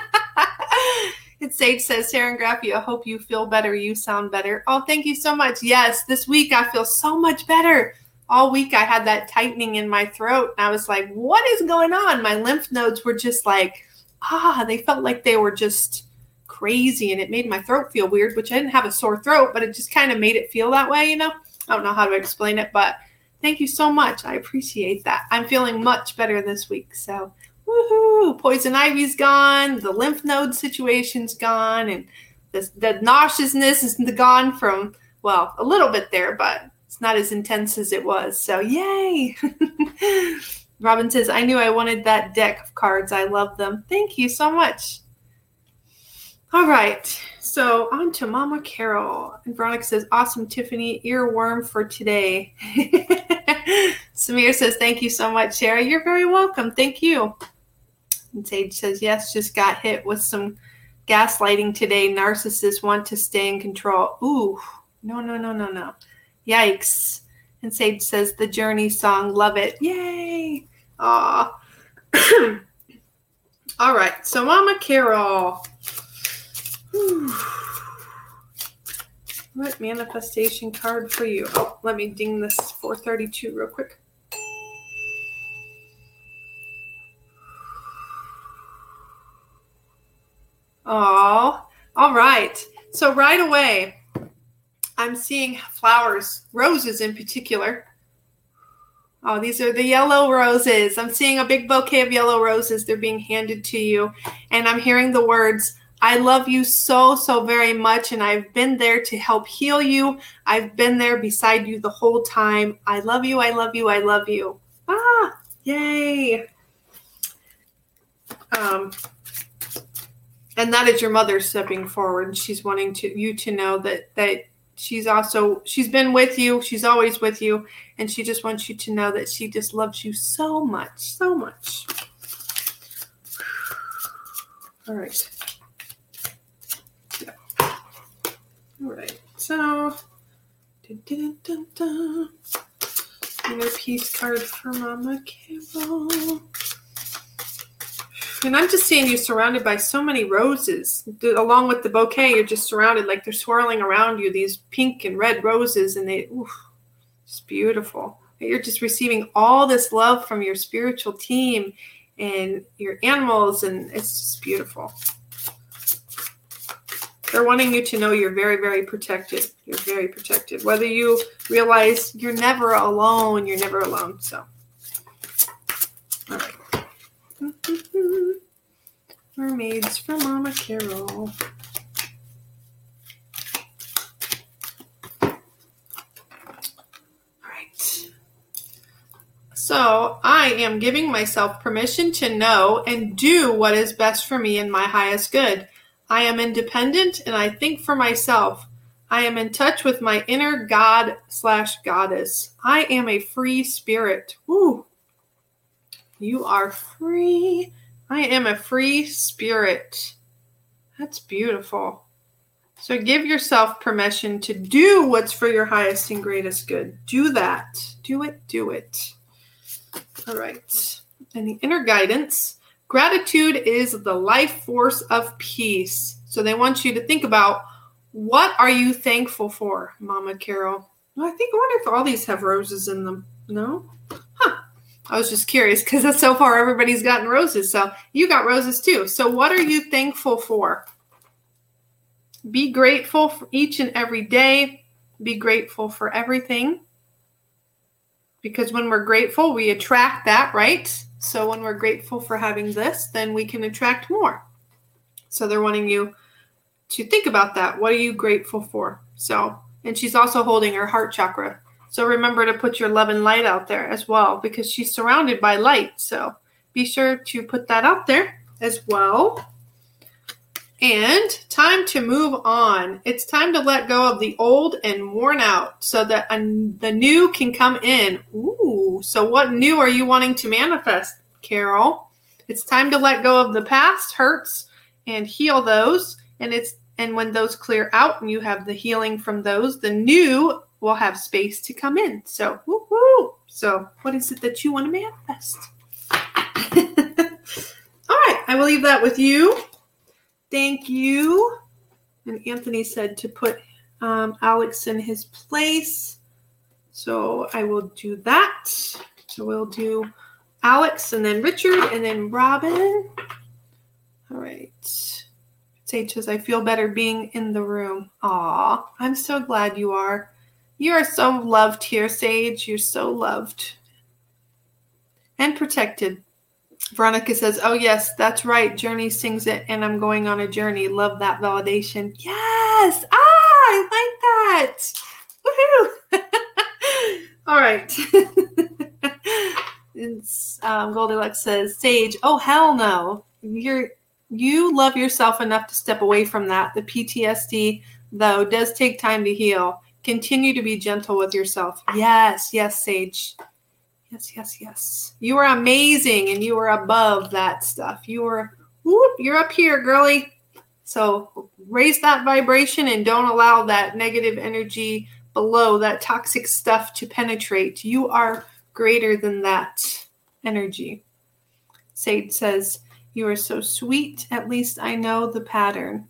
It's Sage says, and Graphia, I hope you feel better. You sound better. Oh, thank you so much. Yes, this week I feel so much better. All week I had that tightening in my throat. And I was like, what is going on? My lymph nodes were just like, ah, they felt like they were just crazy. And it made my throat feel weird, which I didn't have a sore throat, but it just kind of made it feel that way, you know? I don't know how to explain it, but thank you so much. I appreciate that. I'm feeling much better this week. So woohoo, poison ivy's gone, the lymph node situation's gone, and the, the nauseousness is gone from, well, a little bit there, but it's not as intense as it was. So, yay! Robin says, I knew I wanted that deck of cards. I love them. Thank you so much. All right, so on to Mama Carol. And Veronica says, Awesome, Tiffany, earworm for today. Samir says, Thank you so much, Sherry. You're very welcome. Thank you. And Sage says, Yes, just got hit with some gaslighting today. Narcissists want to stay in control. Ooh, no, no, no, no, no. Yikes. And Sage says, The Journey song, love it. Yay. Aw. All right, so Mama Carol. What manifestation card for you? Oh, let me ding this 432 real quick. Oh, all right. So right away, I'm seeing flowers, roses in particular. Oh, these are the yellow roses. I'm seeing a big bouquet of yellow roses. They're being handed to you. And I'm hearing the words, I love you so, so very much. And I've been there to help heal you. I've been there beside you the whole time. I love you. I love you. I love you. Ah, yay. Um, and that is your mother stepping forward she's wanting to you to know that that she's also she's been with you she's always with you and she just wants you to know that she just loves you so much so much all right yeah. All right so dun, dun, dun. Inner peace card for Mama Carol. And I'm just seeing you surrounded by so many roses. Along with the bouquet, you're just surrounded like they're swirling around you, these pink and red roses, and they, oof, it's beautiful. You're just receiving all this love from your spiritual team and your animals, and it's just beautiful. They're wanting you to know you're very, very protected. You're very protected. Whether you realize you're never alone, you're never alone. So, all right. Mermaids from Mama Carol. All right. So, I am giving myself permission to know and do what is best for me and my highest good. I am independent and I think for myself. I am in touch with my inner God slash goddess. I am a free spirit. Woo. You are free. I am a free spirit. That's beautiful. So give yourself permission to do what's for your highest and greatest good. Do that. Do it, do it. All right. And the inner guidance gratitude is the life force of peace. So they want you to think about what are you thankful for, Mama Carol? I think I wonder if all these have roses in them. No? Huh. I was just curious because so far everybody's gotten roses. So you got roses too. So what are you thankful for? Be grateful for each and every day. Be grateful for everything. Because when we're grateful, we attract that, right? So when we're grateful for having this, then we can attract more. So they're wanting you to think about that. What are you grateful for? So, and she's also holding her heart chakra. So remember to put your love and light out there as well because she's surrounded by light. So be sure to put that out there as well. And time to move on. It's time to let go of the old and worn out so that a, the new can come in. Ooh, so what new are you wanting to manifest, Carol? It's time to let go of the past hurts and heal those. And it's and when those clear out and you have the healing from those, the new will have space to come in. So, woo-hoo. So, what is it that you want to manifest? All right, I will leave that with you. Thank you. And Anthony said to put um, Alex in his place. So I will do that. So we'll do Alex and then Richard and then Robin. All right. Sage says, I feel better being in the room. Aw, I'm so glad you are. You are so loved here, Sage. You're so loved and protected. Veronica says, Oh, yes, that's right. Journey sings it, and I'm going on a journey. Love that validation. Yes. Ah, I like that. Woohoo. All right. um, Goldilocks says, Sage, oh, hell no. You're, you love yourself enough to step away from that. The PTSD, though, does take time to heal. Continue to be gentle with yourself. Yes, yes, Sage. Yes, yes, yes. You are amazing and you are above that stuff. You are, whoop, you're up here, girly. So raise that vibration and don't allow that negative energy below, that toxic stuff to penetrate. You are greater than that energy. Sage says, You are so sweet. At least I know the pattern.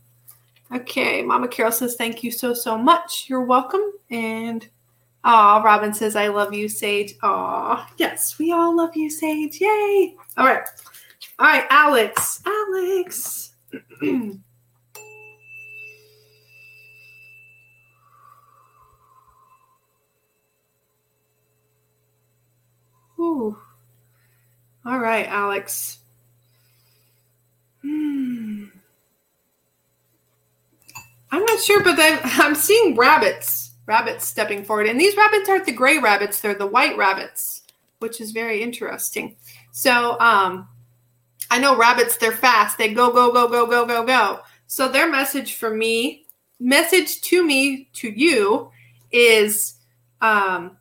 Okay, Mama Carol says, Thank you so, so much. You're welcome. And Aw, Robin says, I love you, Sage. Aw, yes, we all love you, Sage. Yay. All right. All right, Alex. Alex. Ooh. All right, Alex. Hmm. I'm not sure, but I'm, I'm seeing rabbits rabbits stepping forward. And these rabbits aren't the gray rabbits, they're the white rabbits, which is very interesting. So um, I know rabbits, they're fast. They go, go, go, go, go, go, go. So their message for me, message to me, to you, is um,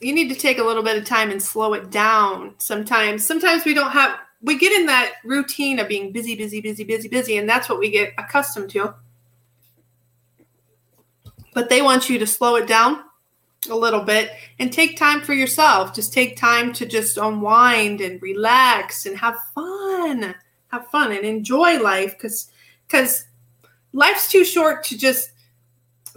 you need to take a little bit of time and slow it down sometimes. Sometimes we don't have, we get in that routine of being busy, busy, busy, busy, busy, and that's what we get accustomed to but they want you to slow it down a little bit and take time for yourself. Just take time to just unwind and relax and have fun. Have fun and enjoy life because because life's too short to just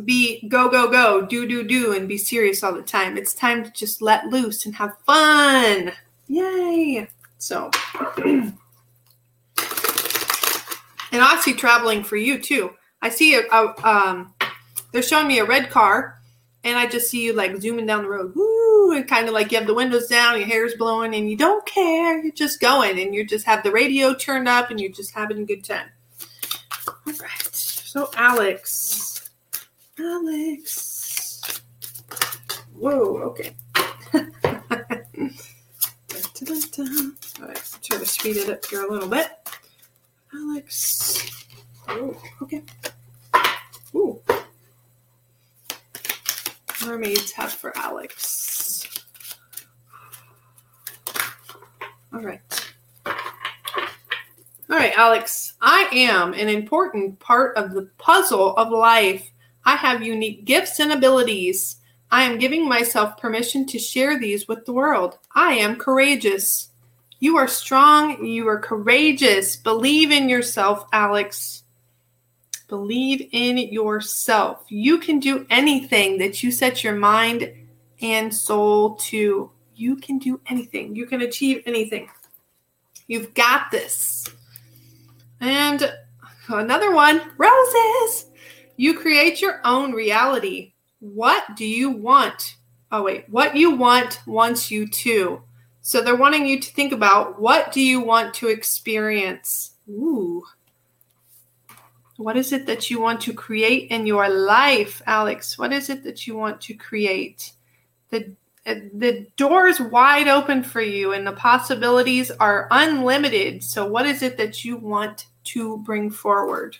be go go go do do do and be serious all the time. It's time to just let loose and have fun. Yay! So and I see traveling for you too. I see a, a um they're showing me a red car and I just see you like zooming down the road, woo, and kind of like you have the windows down, your hair's blowing, and you don't care. You're just going, and you just have the radio turned up, and you're just having a good time. All right. So, Alex, Alex. Whoa. Okay. All right. Try to speed it up here a little bit. Alex. Oh, okay. Ooh mermaids have for Alex? All right. All right, Alex. I am an important part of the puzzle of life. I have unique gifts and abilities. I am giving myself permission to share these with the world. I am courageous. You are strong. You are courageous. Believe in yourself, Alex. Believe in yourself. You can do anything that you set your mind and soul to. You can do anything. You can achieve anything. You've got this. And another one roses. You create your own reality. What do you want? Oh, wait. What you want wants you to. So they're wanting you to think about what do you want to experience? Ooh. What is it that you want to create in your life, Alex? What is it that you want to create? The uh, the door is wide open for you and the possibilities are unlimited. So what is it that you want to bring forward?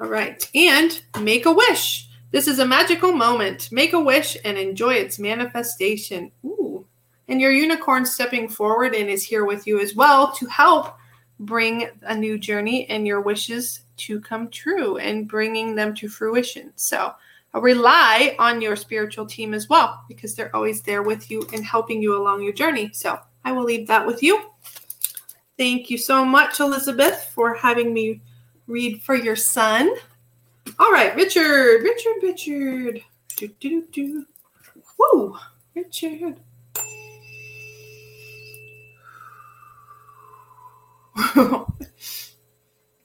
All right. And make a wish. This is a magical moment. Make a wish and enjoy its manifestation. Ooh. And your unicorn stepping forward and is here with you as well to help bring a new journey and your wishes to come true and bringing them to fruition. So uh, rely on your spiritual team as well because they're always there with you and helping you along your journey. So I will leave that with you. Thank you so much, Elizabeth, for having me read for your son. All right, Richard, Richard, Richard. Do, do, do. Woo, Richard.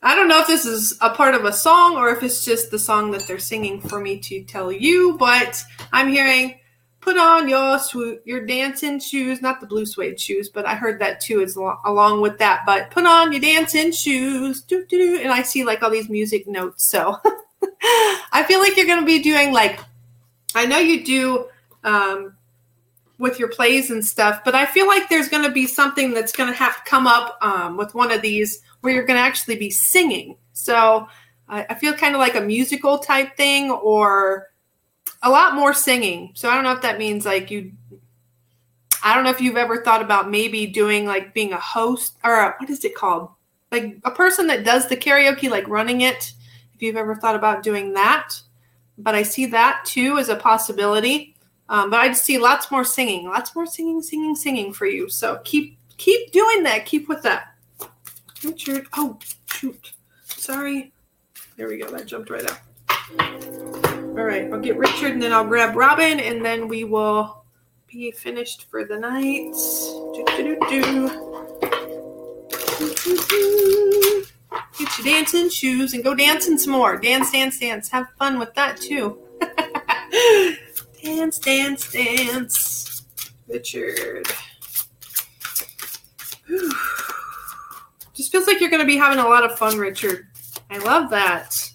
I don't know if this is a part of a song or if it's just the song that they're singing for me to tell you, but I'm hearing put on your your dancing shoes, not the blue suede shoes, but I heard that too is lo- along with that. But put on your dancing shoes, and I see like all these music notes. So I feel like you're going to be doing like I know you do um, with your plays and stuff, but I feel like there's going to be something that's going to have to come up um, with one of these where you're going to actually be singing. So uh, I feel kind of like a musical type thing or a lot more singing. So I don't know if that means like you. I don't know if you've ever thought about maybe doing like being a host or a, what is it called? Like a person that does the karaoke, like running it. If you've ever thought about doing that, but I see that too as a possibility. Um, but I see lots more singing, lots more singing, singing, singing for you. So keep keep doing that. Keep with that. Richard. Oh, shoot. Sorry. There we go. That jumped right out. All right. I'll get Richard and then I'll grab Robin and then we will be finished for the night. Do, do, do, get your dancing shoes and go dancing some more. Dance, dance, dance. Have fun with that too. dance, dance, dance. Richard. Whew. Just feels like you're going to be having a lot of fun, Richard. I love that.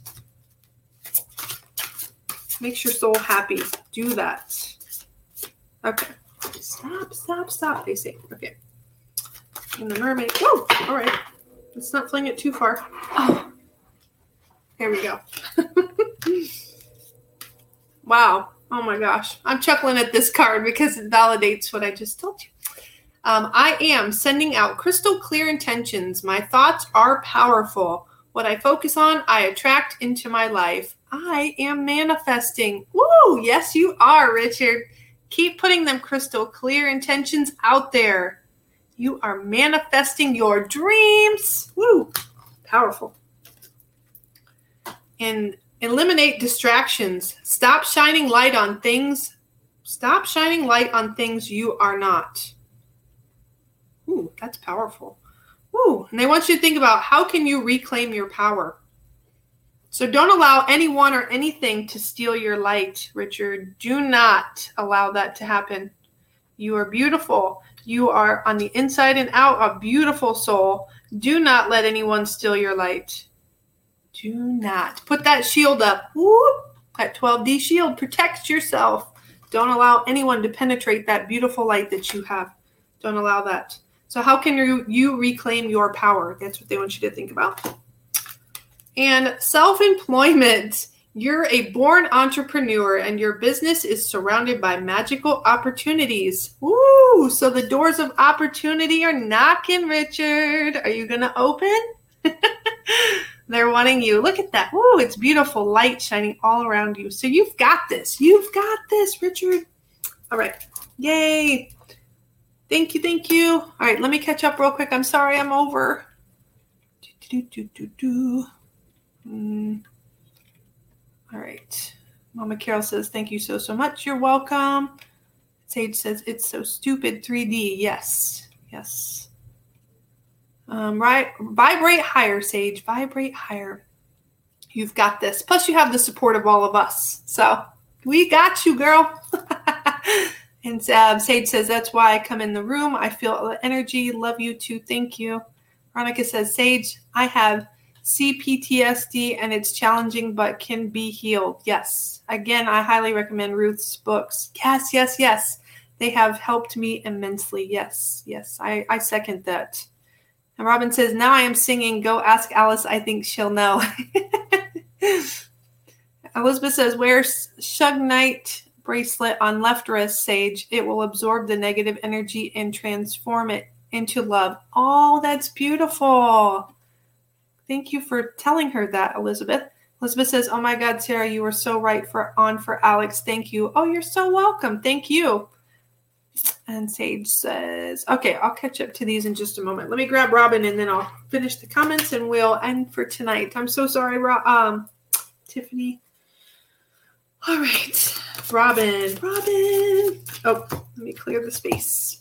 Makes your soul happy. Do that. Okay. Stop, stop, stop, they say. Okay. And the mermaid. Whoa! All right. Let's not fling it too far. Oh. There we go. wow. Oh my gosh. I'm chuckling at this card because it validates what I just told you. Um, I am sending out crystal clear intentions. My thoughts are powerful. What I focus on, I attract into my life. I am manifesting. Woo! Yes, you are, Richard. Keep putting them crystal clear intentions out there. You are manifesting your dreams. Woo! Powerful. And eliminate distractions. Stop shining light on things. Stop shining light on things you are not. Ooh, that's powerful. Ooh, and they want you to think about how can you reclaim your power? So don't allow anyone or anything to steal your light, Richard. Do not allow that to happen. You are beautiful. You are on the inside and out a beautiful soul. Do not let anyone steal your light. Do not. Put that shield up. Whoop. That 12D shield protects yourself. Don't allow anyone to penetrate that beautiful light that you have. Don't allow that. So, how can you, you reclaim your power? That's what they want you to think about. And self employment. You're a born entrepreneur and your business is surrounded by magical opportunities. Woo! So the doors of opportunity are knocking, Richard. Are you going to open? They're wanting you. Look at that. Woo, it's beautiful light shining all around you. So you've got this. You've got this, Richard. All right. Yay. Thank you. Thank you. All right. Let me catch up real quick. I'm sorry I'm over. Do, do, do, do. Mm. All right. Mama Carol says, Thank you so, so much. You're welcome. Sage says, It's so stupid 3D. Yes. Yes. Um, right. Vibrate higher, Sage. Vibrate higher. You've got this. Plus, you have the support of all of us. So we got you, girl. and uh, Sage says, That's why I come in the room. I feel the energy. Love you too. Thank you. Veronica says, Sage, I have CPTSD and it's challenging but can be healed. Yes. Again, I highly recommend Ruth's books. Yes, yes, yes. They have helped me immensely. Yes, yes. I, I second that. And Robin says, Now I am singing. Go ask Alice. I think she'll know. Elizabeth says, Wear shungite bracelet on left wrist, Sage. It will absorb the negative energy and transform it into love. Oh, that's beautiful. Thank you for telling her that, Elizabeth. Elizabeth says, "Oh my God, Sarah, you were so right for on for Alex. Thank you. Oh, you're so welcome. Thank you." And Sage says, "Okay, I'll catch up to these in just a moment. Let me grab Robin, and then I'll finish the comments, and we'll end for tonight. I'm so sorry, Ro- um, Tiffany. All right, Robin, Robin. Oh, let me clear the space."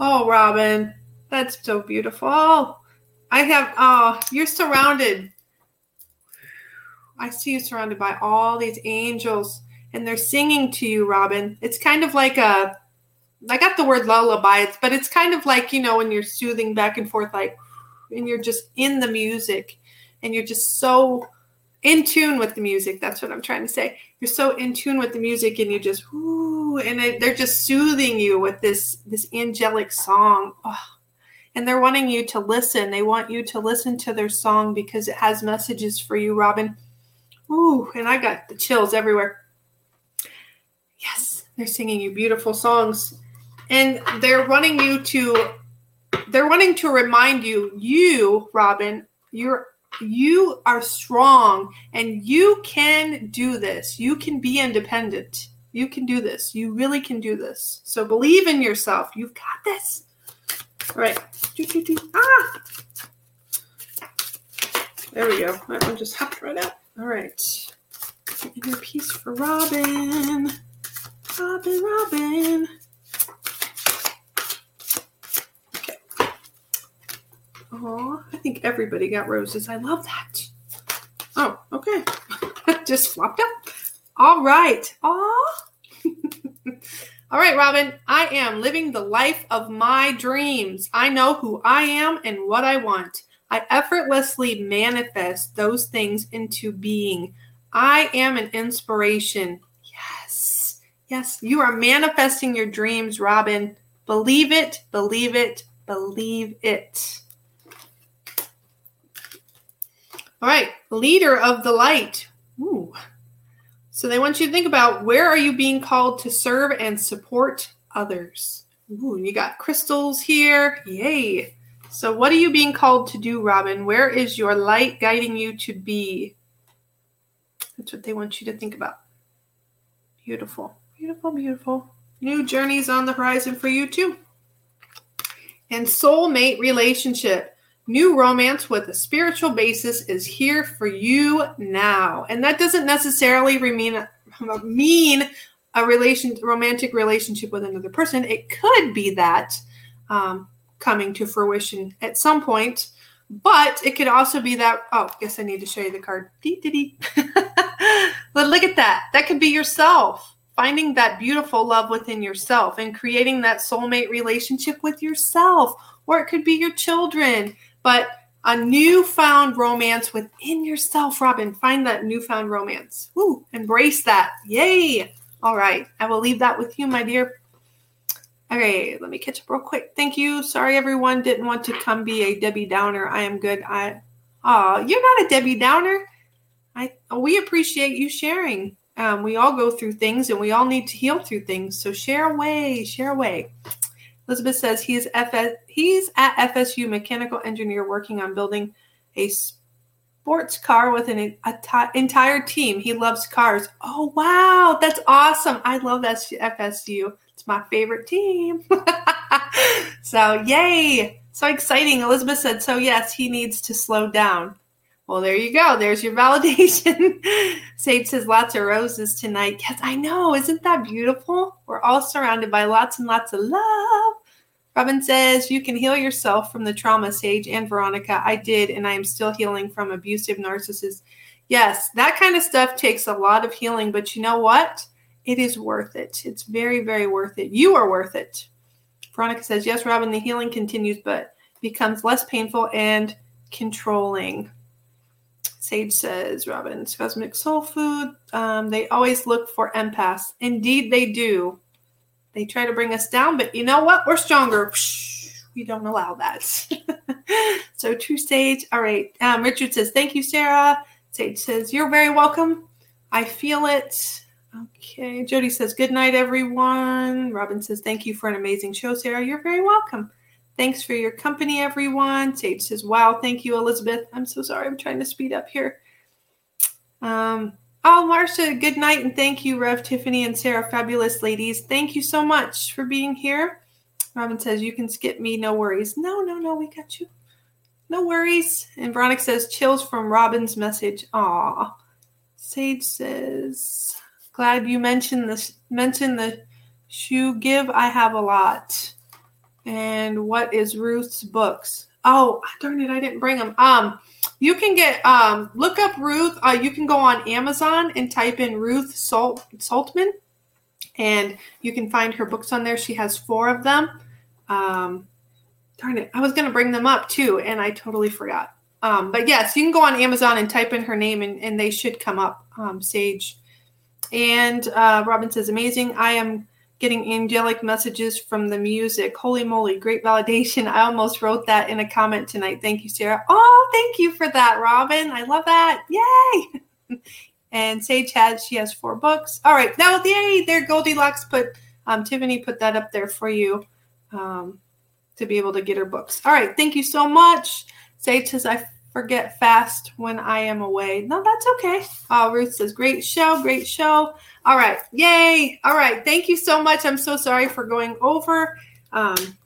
Oh, Robin, that's so beautiful. I have, oh, you're surrounded. I see you surrounded by all these angels, and they're singing to you, Robin. It's kind of like a, I got the word lullaby, but it's kind of like, you know, when you're soothing back and forth, like, and you're just in the music, and you're just so in tune with the music. That's what I'm trying to say. You're so in tune with the music, and you just, whoo, and they're just soothing you with this this angelic song. Oh. And they're wanting you to listen. They want you to listen to their song because it has messages for you, Robin. Ooh, and I got the chills everywhere. Yes, they're singing you beautiful songs. And they're wanting you to they're wanting to remind you, you, Robin, you're you are strong and you can do this. You can be independent. You can do this. You really can do this. So believe in yourself. You've got this. All right. Ah! There we go. That one just hopped right out. All right. Inner peace for Robin. Robin, Robin. Okay. Oh, I think everybody got roses. I love that. Oh, okay. Just flopped up. All right. Oh. All right, Robin. I am living the life of my dreams. I know who I am and what I want. I effortlessly manifest those things into being. I am an inspiration. Yes. Yes. You are manifesting your dreams, Robin. Believe it, believe it, believe it. All right, leader of the light. Ooh. So they want you to think about where are you being called to serve and support others. Ooh, you got crystals here. Yay. So what are you being called to do, Robin? Where is your light guiding you to be? That's what they want you to think about. Beautiful. Beautiful, beautiful. New journeys on the horizon for you too. And soulmate relationship. New romance with a spiritual basis is here for you now. And that doesn't necessarily mean, mean a relation, romantic relationship with another person. It could be that. Um, coming to fruition at some point. But it could also be that, oh, I guess I need to show you the card. but look at that. That could be yourself finding that beautiful love within yourself and creating that soulmate relationship with yourself. Or it could be your children. But a newfound romance within yourself, Robin. Find that newfound romance. Woo, embrace that. Yay. All right. I will leave that with you, my dear. Okay, let me catch up real quick. Thank you. Sorry, everyone. Didn't want to come be a Debbie Downer. I am good. I, oh, you're not a Debbie Downer. I we appreciate you sharing. Um, we all go through things, and we all need to heal through things. So share away, share away. Elizabeth says he's FS, he's at FSU mechanical engineer working on building a sports car with an entire team. He loves cars. Oh wow, that's awesome! I love FSU. My favorite team. so yay! So exciting. Elizabeth said so. Yes, he needs to slow down. Well, there you go. There's your validation. Sage says lots of roses tonight. Yes, I know. Isn't that beautiful? We're all surrounded by lots and lots of love. Robin says you can heal yourself from the trauma, Sage and Veronica. I did, and I am still healing from abusive narcissists. Yes, that kind of stuff takes a lot of healing, but you know what? It is worth it. It's very, very worth it. You are worth it. Veronica says, Yes, Robin, the healing continues, but becomes less painful and controlling. Sage says, Robin's Cosmic Soul Food. Um, they always look for empaths. Indeed, they do. They try to bring us down, but you know what? We're stronger. We don't allow that. so, true Sage. All right. Um, Richard says, Thank you, Sarah. Sage says, You're very welcome. I feel it. Okay. Jody says, Good night, everyone. Robin says, Thank you for an amazing show, Sarah. You're very welcome. Thanks for your company, everyone. Sage says, Wow, thank you, Elizabeth. I'm so sorry. I'm trying to speed up here. Um, oh, Marsha, good night and thank you, Rev Tiffany and Sarah, fabulous ladies. Thank you so much for being here. Robin says, You can skip me, no worries. No, no, no, we got you. No worries. And Veronica says, Chills from Robin's message. Aw. Sage says, Glad you mentioned this mentioned the shoe give. I have a lot. And what is Ruth's books? Oh, darn it, I didn't bring them. Um, you can get um, look up Ruth. Uh, you can go on Amazon and type in Ruth Salt Saltman, and you can find her books on there. She has four of them. Um, darn it, I was gonna bring them up too, and I totally forgot. Um, but yes, you can go on Amazon and type in her name, and, and they should come up. Um, Sage and uh, Robin says, "Amazing! I am getting angelic messages from the music. Holy moly, great validation. I almost wrote that in a comment tonight. Thank you, Sarah. Oh, thank you for that, Robin. I love that. Yay. and Sage has, she has four books. All right. Now, yay, there, Goldilocks put, um, Tiffany put that up there for you um, to be able to get her books. All right. Thank you so much. Sage says, I forget fast when I am away. No, that's okay. Uh, Ruth says, great show, great show. All right. Yay. All right. Thank you so much. I'm so sorry for going over. Um,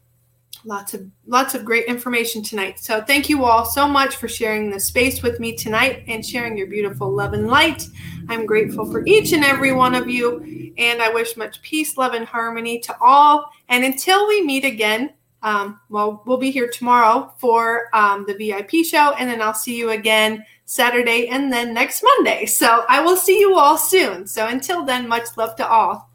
lots of lots of great information tonight. So thank you all so much for sharing the space with me tonight and sharing your beautiful love and light. I'm grateful for each and every one of you. And I wish much peace, love, and harmony to all. And until we meet again, um, well, we'll be here tomorrow for um, the VIP show, and then I'll see you again Saturday and then next Monday. So I will see you all soon. So until then, much love to all.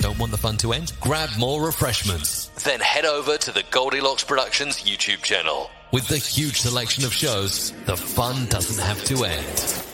Don't want the fun to end? Grab more refreshments. Then head over to the Goldilocks Productions YouTube channel. With the huge selection of shows, the fun doesn't have to end.